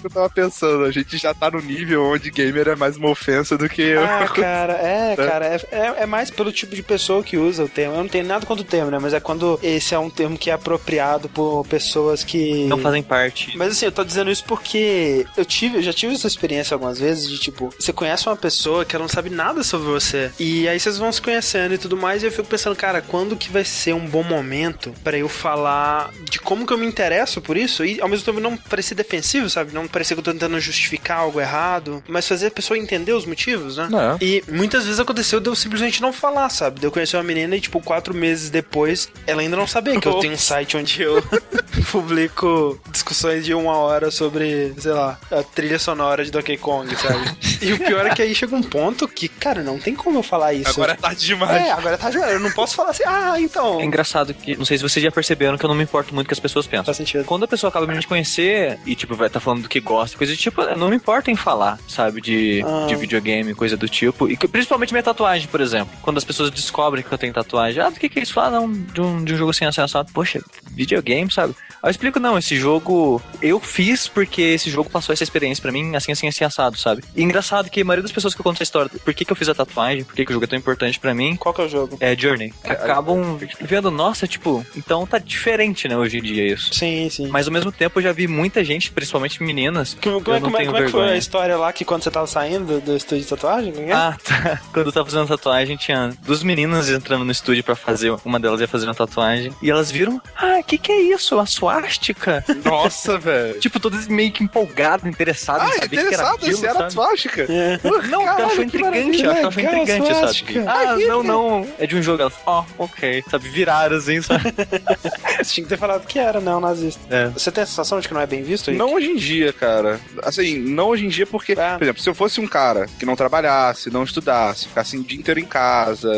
Eu tava pensando, a gente já tá no nível onde gamer é mais uma ofensa do que Ah, cara, é, <laughs> cara, é, é, é mais pelo tipo de pessoa que usa o termo. Eu não tenho nada contra o termo, né? Mas é quando esse é um termo que é apropriado por pessoas que. Não fazem parte. Mas assim, eu tô dizendo isso porque eu tive, eu já tive essa experiência algumas vezes de tipo, você conhece uma pessoa que ela não sabe nada sobre você. E aí vocês vão se conhecendo e tudo mais, e eu fico pensando, cara, quando que vai ser um bom momento pra eu falar de como que eu me interesso por isso? E ao mesmo tempo não parecer defensivo, sabe? Não parecer que eu tô tentando justificar algo errado, mas fazer a pessoa entender os motivos, né? É. E muitas vezes aconteceu de eu simplesmente não falar, sabe? De eu conhecer uma menina e, tipo, quatro meses depois, ela ainda não sabia que eu tenho um site onde eu <laughs> publico discussões de uma hora sobre, sei lá, a trilha sonora de Donkey Kong, sabe? e o pior é que aí chega um ponto que, cara, não tem como eu falar isso. Agora é tarde demais. É, agora tá jogando. Eu não posso falar assim, ah, então. É engraçado que, não sei se vocês já perceberam que eu não me importo muito que as pessoas pensam. Faz sentido. Quando a pessoa acaba me conhecer e, tipo, vai estar falando do que gosta, coisa do tipo, não me importo em falar, sabe, de, Ah. de videogame, coisa do tipo. E principalmente minha tatuagem, por exemplo. Quando as pessoas descobrem que eu tenho tatuagem, ah, do que que é? Ah, não, de um, de um jogo assim, assim, assado. Poxa, videogame, sabe? Aí eu explico, não, esse jogo eu fiz porque esse jogo passou essa experiência pra mim, assim, assim, assim, assado, sabe? E engraçado que a maioria das pessoas que eu conto essa história, por que que eu fiz a tatuagem, por que que o jogo é tão importante pra mim, Qual que é o jogo? é Journey. Acabam vendo, nossa, tipo, então tá diferente, né, hoje em dia isso. Sim, sim. Mas ao mesmo tempo eu já vi muita gente, principalmente meninas. Como, como eu é, não como, é, tenho como é que foi a história lá que quando você tava saindo do, estúdio de tatuagem? Como é? Ah, tá. <laughs> Quando eu tava fazendo tatuagem, tinha duas meninas entrando no estúdio pra fazer. Uma delas ia fazer uma tatuagem. E elas viram, ah, que que é isso? A suástica? <laughs> Nossa, velho. tipo, todas meio que empolgadas, interessadas Ah, em saber o que era aquilo, se era suástica. É. Não, porque ela que intrigante, ela legal, intrigante, suástica. sabe? Ah, não, não, é de um jogo. Elas, ó, ok, sabe? Viraram assim, sabe? <laughs> Você tinha que ter falado que era, não, nazista. É. Você tem a sensação de que não é bem visto? Rick? Não hoje em dia, cara. Assim, não hoje em dia porque, Ah. por exemplo, se eu fosse um cara que não trabalhasse, não estudasse, ficasse o dia inteiro em casa,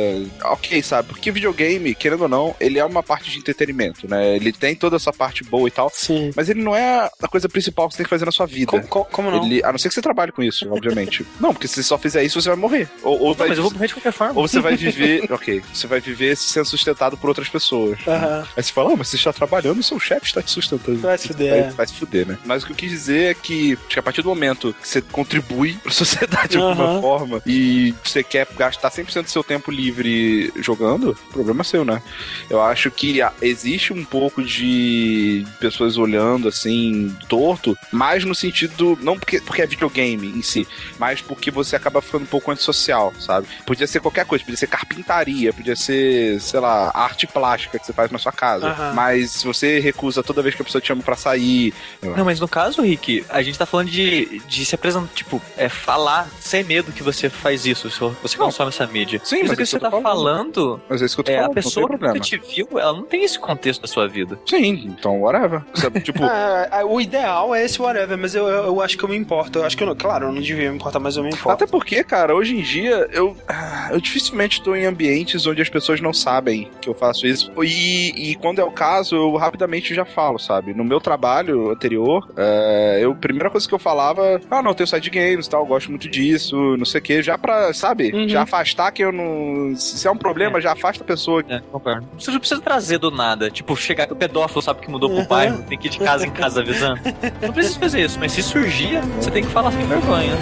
ok, sabe? Porque videogame, querendo ou não, ele é uma parte de entretenimento, né? Ele tem toda essa parte boa e tal, Sim. mas ele não é a coisa principal que você tem que fazer na sua vida. Co- co- como não? Ele, a não ser que você trabalhe com isso, obviamente. <laughs> não, porque se você só fizer isso, você vai morrer. Ou, ou Não, vai, mas eu vou morrer de qualquer forma. ou você vai <laughs> viver. ok, você vai viver sendo sustentado por outras pessoas. Aham. Aí você fala, ah, mas você está trabalhando, seu chefe está te sustentando. Vai se fuder, Vai, é. vai se fuder, né? Mas o que eu quis dizer é que, que a partir do momento que você contribui pra <laughs> sociedade de alguma forma e você quer gastar 100% do seu tempo livre jogando, o problema é seu, né? Eu acho que existe um pouco de pessoas olhando assim, torto, mais no sentido, não porque, porque é videogame em si, mas porque você acaba ficando um pouco antissocial, sabe? Podia ser qualquer coisa, podia ser carpintaria, podia ser, sei lá, arte plástica que você faz na sua casa. Aham. Mas se você recusa toda vez que a pessoa te chama pra sair. Não, mas no caso, Rick, a gente tá falando de, de se apresentar, tipo, é falar sem medo que você faz isso, você Não. consome essa mídia. Sim, Isso mas que você que eu tá tô falando. falando, Mas é isso que eu tô é, a pessoa não que te viu, ela não tem esse contexto da sua vida. Sim, então whatever. Você, <laughs> tipo, Ah, ah, o ideal é esse whatever, mas eu, eu, eu acho que eu me importo. Eu acho que eu não, claro, eu não devia me importar, mas eu me importo. Até porque, cara, hoje em dia eu, ah, eu dificilmente estou em ambientes onde as pessoas não sabem que eu faço isso. E, e quando é o caso, eu rapidamente já falo, sabe? No meu trabalho anterior, é, eu, a primeira coisa que eu falava, ah, não, eu tenho site de games e tal, eu gosto muito disso, não sei o que, já pra, sabe? Uhum. Já afastar que eu não. Se é um problema, já afasta a pessoa. É, concordo. Você não precisa trazer do nada. Tipo, chegar o pedófilo sabe que mudou Uhum. pro bairro, tem que ir de casa em casa avisando. <laughs> Não precisa fazer isso, mas se surgir, você tem que falar sem vergonha.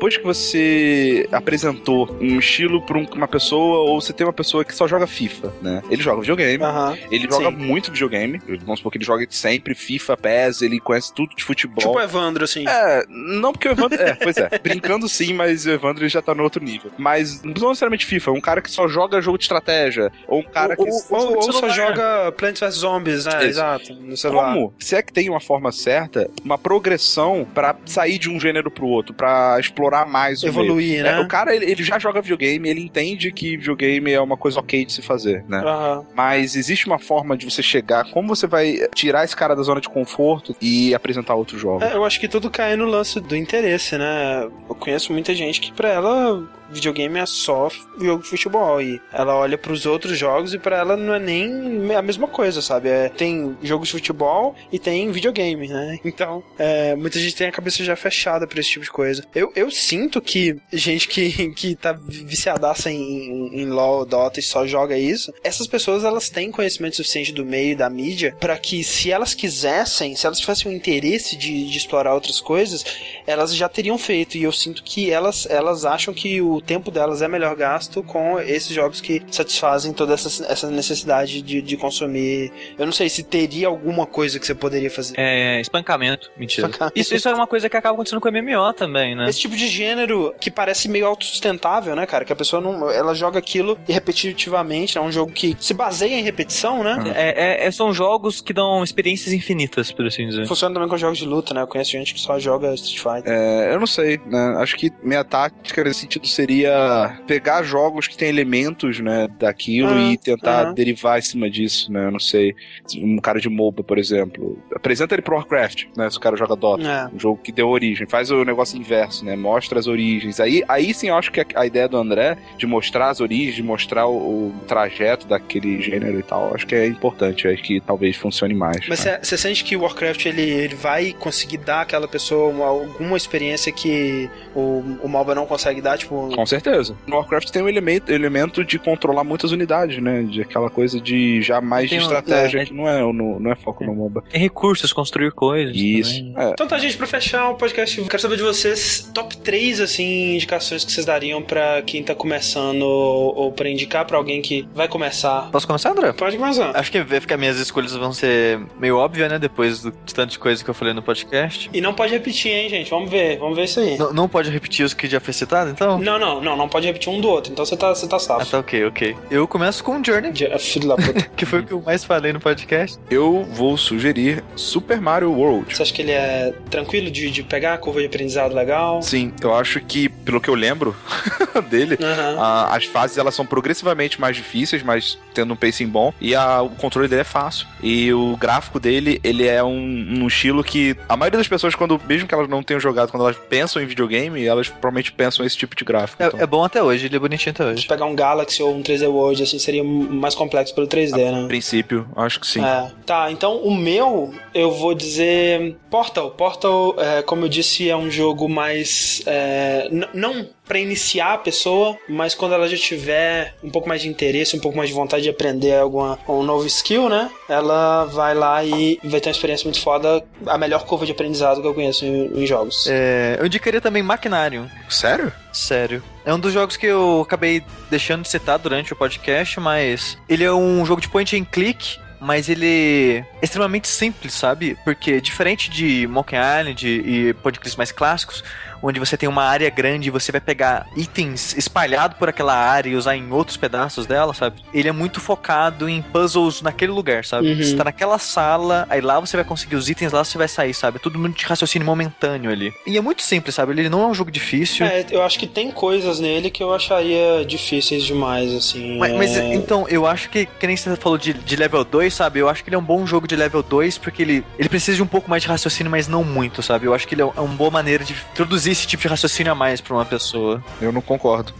Depois que você apresentou um estilo pra um- uma pessoa, ou você tem uma pessoa que só joga FIFA, né? Ele joga videogame, ele joga Sim. muito videogame, vamos supor que ele joga sempre FIFA, PES, ele conhece tudo de futebol. Tipo o Evandro, assim. É, não porque o Evandro. É, pois é. <laughs> Brincando sim, mas o Evandro já tá no outro nível. Mas não necessariamente FIFA, um cara que só joga jogo de estratégia. Ou um cara que. ou, ou- ou só joga Plants vs Zombies, né? Isso. Exato, no celular. Como? Se é que tem uma forma certa, uma progressão pra sair de um gênero pro outro, pra explorar mais o meio. Evoluir, É, né? o cara, ele, ele já joga videogame, ele entende que videogame é uma coisa ok de se fazer, né? Aham. Mas existe uma forma de você chegar, como você vai tirar esse cara da zona de conforto e apresentar outros jogos. É, eu acho que tudo cai no lance do interesse, né? Eu conheço muita gente que pra ela videogame é só jogo de futebol e ela olha pros outros jogos e pra ela não é nem a mesma coisa, sabe? É, tem jogos de futebol e tem videogame, né? <laughs> Então, é, muita gente tem a cabeça já fechada pra esse tipo de coisa. Eu, eu sinto que gente que, que tá viciadaça em, em, LoL, Dota e só joga isso, essas pessoas elas têm conhecimento suficiente do meio e da mídia pra que se elas quisessem, se elas tivessem um interesse de, de explorar outras coisas, elas já teriam feito. E eu sinto que elas, elas acham que o tempo delas é melhor gasto com esses jogos que satisfazem toda essa, essa necessidade de, de consumir. Eu não sei se teria alguma coisa que você poderia fazer. É, espancamento. Mentira. Espancamento. Isso, isso é uma coisa que acaba acontecendo com o MMO também, né? Esse tipo de gênero que parece meio autossustentável, né, cara? Que a pessoa não. Ela joga aquilo repetitivamente. É um jogo que se baseia em repetição, né? É, é- é- são jogos que dão experiências infinitas, por assim dizer. Funciona também com jogos de luta, né? Eu conheço gente que só joga Street Fighter. É, eu não sei, né? Acho que minha tática nesse sentido seria pegar jogos que têm elementos, né, daquilo Ah, e tentar aham. derivar em cima disso, né? Eu não sei. Um cara de MOBA, por exemplo. Apresenta ele pro Warcraft, né? Se o cara joga Dota. É. Um jogo que deu origem. Faz o negócio inverso, né? Mostra as origens. Aí, aí sim eu acho que a, a ideia do André de mostrar as origens, de mostrar o, o trajeto daquele gênero e tal, acho que é importante. Acho que talvez funcione mais. Mas né? você sente que o Warcraft ele, ele vai conseguir dar àquela pessoa uma- alguma experiência que o, o MOBA não consegue dar? Tipo, Com certeza. No Warcraft tem um elemento, elemento de controlar muitas unidades, né? De aquela coisa de já mais de Tem um- estratégia, é. que não é, no, não é foco no MOBA. Tem recursos, construir coisas. Isso. É. Então tá, gente, pra fechar o podcast, quero saber de vocês top 3, assim, indicações que vocês dariam pra quem tá começando ou, ou pra indicar pra alguém que vai começar. Posso começar, André? Pode começar. Acho que vai ficar minhas escolhas vão ser meio óbvias, né? Depois do, de tanto de coisa que eu falei no podcast. E não pode repetir, hein, gente? Vamos ver, vamos ver isso aí. Não, não pode repetir os que já foi citado, então? Não, não, não, não pode repetir um do outro, então você tá, você tá Ah, safo. tá ok, ok. Eu começo com Journey, Filho da puta. <laughs> que foi o que eu mais falei no podcast. Eu vou sugerir Super Mario World. Você acha que ele é tranquilo de, de pegar, curva de aprendizado legal? Sim, eu acho que, pelo que eu lembro <laughs> dele, Aham. a- as fases elas são progressivamente mais difíceis, mas tendo um pacing bom. E a- o controle dele é fácil. E o gráfico dele, ele é um, um estilo que a maioria das pessoas, quando mesmo que elas não tenham jogado, quando elas pensam em videogame, elas provavelmente pensam esse tipo de gráfico. Então, É, é bom até hoje, ele é bonitinho até Se hoje. pegar um Galaxy ou um 3D World, assim, seria mais complexo pelo 3D, a né? princípio, acho que sim. É. Tá, então o meu, eu vou dizer Portal. Portal, é, como eu disse, é um jogo mais. É, não pra iniciar a pessoa, mas quando ela já tiver um pouco mais de interesse, um pouco mais de vontade de aprender alguma, um novo skill, né? Ela vai lá e vai ter uma experiência muito foda, a melhor curva de aprendizado que eu conheço em, em jogos. É, eu indicaria também Maquinário. Sério? Sério. É um dos jogos que eu acabei deixando de citar durante o podcast, mas ele é um jogo de point and click, mas ele é extremamente simples, sabe? Porque diferente de Monkey Island e clicks mais clássicos, onde você tem uma área grande e você vai pegar itens espalhados por aquela área e usar em outros pedaços dela, sabe? Ele é muito focado em puzzles naquele lugar, sabe? Uhum. Você tá naquela sala, aí lá você vai conseguir os itens, lá você vai sair, sabe? Tudo muito de raciocínio momentâneo ali. E é muito simples, sabe? Ele não é um jogo difícil. É, eu acho que tem coisas nele que eu acharia difíceis demais, assim. Mas, mas, é... então, eu acho que, que nem você falou de, de level 2, sabe? Eu acho que ele é um bom jogo de level 2, porque ele, ele precisa de um pouco mais de raciocínio, mas não muito, sabe? Eu acho que ele é é uma boa maneira de introduzir esse tipo de raciocínio a mais pra uma pessoa. Eu não concordo.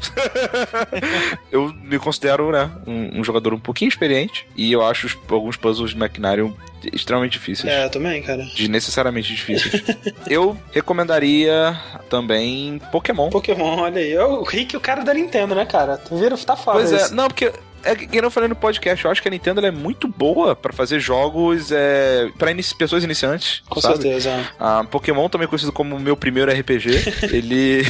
<laughs> eu me considero, né, um, um jogador um pouquinho experiente e eu acho os- alguns puzzles de Maquinário extremamente difíceis. É, eu também, cara. Desnecessariamente difíceis. <laughs> eu recomendaria também Pokémon. Pokémon, olha aí. O Rick, o cara da Nintendo, né, cara? Tu vira, tá fácil. Pois é, não, porque É que eu falei no podcast, eu acho que a Nintendo é muito boa pra fazer jogos é, pra inici pessoas iniciantes. Com sabe? certeza. Ah, Pokémon, também conhecido como meu primeiro RPG, <laughs> ele.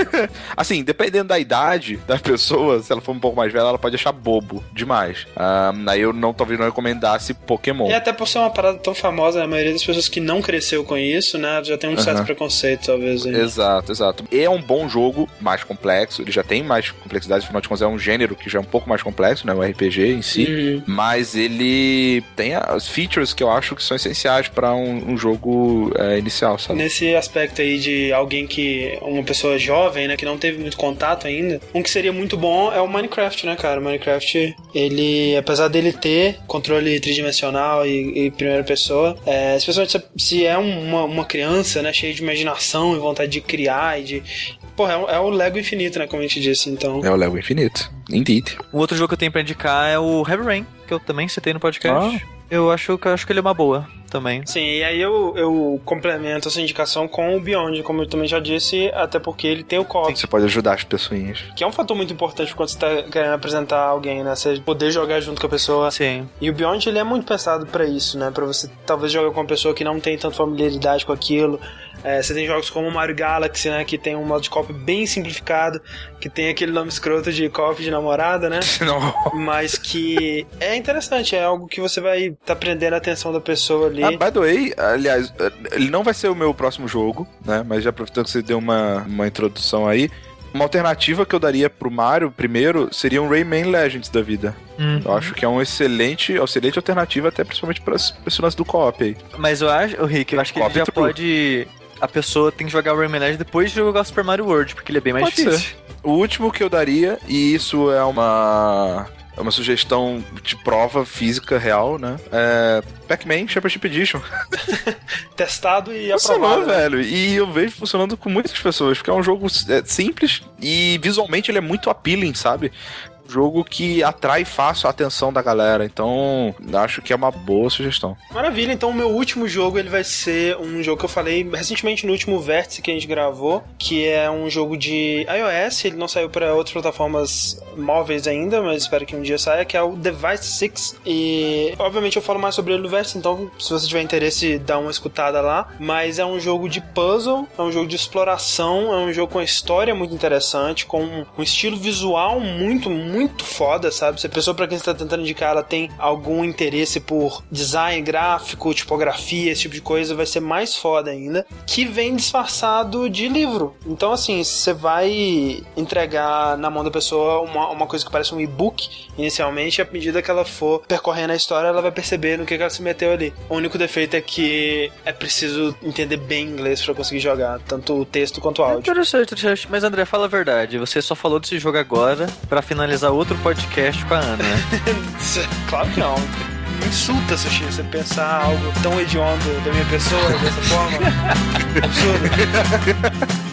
<laughs> assim, dependendo da idade da pessoa, se ela for um pouco mais velha, ela pode achar bobo demais. Ah, aí eu não talvez não recomendasse Pokémon. E até por ser uma parada tão famosa, a maioria das pessoas que não cresceu com isso, né, já tem um certo preconceito, talvez. aí. Exato, exato. É um bom jogo, mais complexo, ele já tem mais complexidade, afinal de contas é um gênero que já é um pouco mais complexo, né, o RPG em si. Uhum. Mas ele tem as features que eu acho que são essenciais pra um, um jogo é, inicial, sabe? Nesse aspecto aí de alguém que. uma pessoa jovem, né, que não teve muito contato ainda, um que seria muito bom é o Minecraft, né, cara? O Minecraft, ele, apesar dele ter controle tridimensional e, e primeira pessoa, é, especialmente se, se é uma, uma criança, né, cheia de imaginação e vontade de criar e de. Porra, é, o- é o Lego infinito, né, como a gente disse, então. É o Lego Infinito. Indeed. Um outro jogo que eu tenho pra indicar é o Heavy Rain, que eu também citei no podcast. Ah. Eu acho que eu acho que ele é uma boa também. Sim, e aí eu, eu complemento essa indicação com o Beyond, como eu também já disse, até porque ele tem o co-op. Você pode ajudar as pessoinhas. Que é um fator muito importante quando você tá querendo apresentar alguém, né? Você poder jogar junto com a pessoa. Sim. E o Beyond, ele é muito pensado pra isso, né? Pra você talvez jogar com uma pessoa que não tem tanta familiaridade com aquilo. É, você tem jogos como o Mario Galaxy, né? Que tem um modo de co-op bem simplificado, que tem aquele nome escroto de co-op de namorada, né? <laughs> Não. Mas que é interessante, é algo que você vai tá prendendo a atenção da pessoa ali. Ah, by the way, aliás, ele não vai ser o meu próximo jogo, né? Mas já aproveitando que você deu uma, uma introdução aí. Uma alternativa que eu daria pro Mario primeiro seria um Rayman Legends da vida. Hum. Eu acho que é um excelente, excelente alternativa, até principalmente para esse lance do co-op aí. Mas eu acho, o Rick, eu acho que ele já true. pode. A pessoa tem que jogar o Rayman Legends depois de jogar o Super Mario World, porque ele é bem mais Pode difícil. ser. O último que eu daria, e isso é uma. É uma sugestão de prova física real, né? É. Pac-Man Championship Edition. <laughs> Testado e Funcionou, aprovado. né? velho. E eu vejo funcionando com muitas pessoas, porque é um jogo é, simples e visualmente ele é muito appealing, sabe? Um jogo que atrai fácil a atenção da galera. Então, acho que é uma boa sugestão. Maravilha, então o meu último jogo ele vai ser um jogo que eu falei recentemente no último vértice que a gente gravou, que é um jogo de iOS, ele não saiu para outras plataformas móveis ainda, mas espero que um dia saia, que é o Device 6. E obviamente eu falo mais sobre ele no vértice, então se você tiver interesse, dá uma escutada lá. Mas é um jogo de puzzle, é um jogo de exploração, é um jogo com história muito interessante, com um estilo visual muito, muito foda, sabe? Se a pessoa pra quem você tá tentando indicar, ela tem algum interesse por design gráfico, tipografia, esse tipo de coisa, vai ser mais foda ainda. Que vem disfarçado de livro. Então, assim, você vai entregar na mão da pessoa uma, uma coisa que parece um e-book inicialmente, e à medida que ela for percorrendo a história, ela vai perceber no que, que ela se meteu ali. O único defeito é que é preciso entender bem inglês pra conseguir jogar, tanto o texto quanto o áudio. Interessante, interessante. Mas André, fala a verdade. Você só falou desse jogo agora pra finalizar outro podcast com a Ana, né? <laughs> claro que não. Me insulta, Sushi, você pensar algo tão hediondo da minha pessoa dessa forma. <laughs> Absurdo.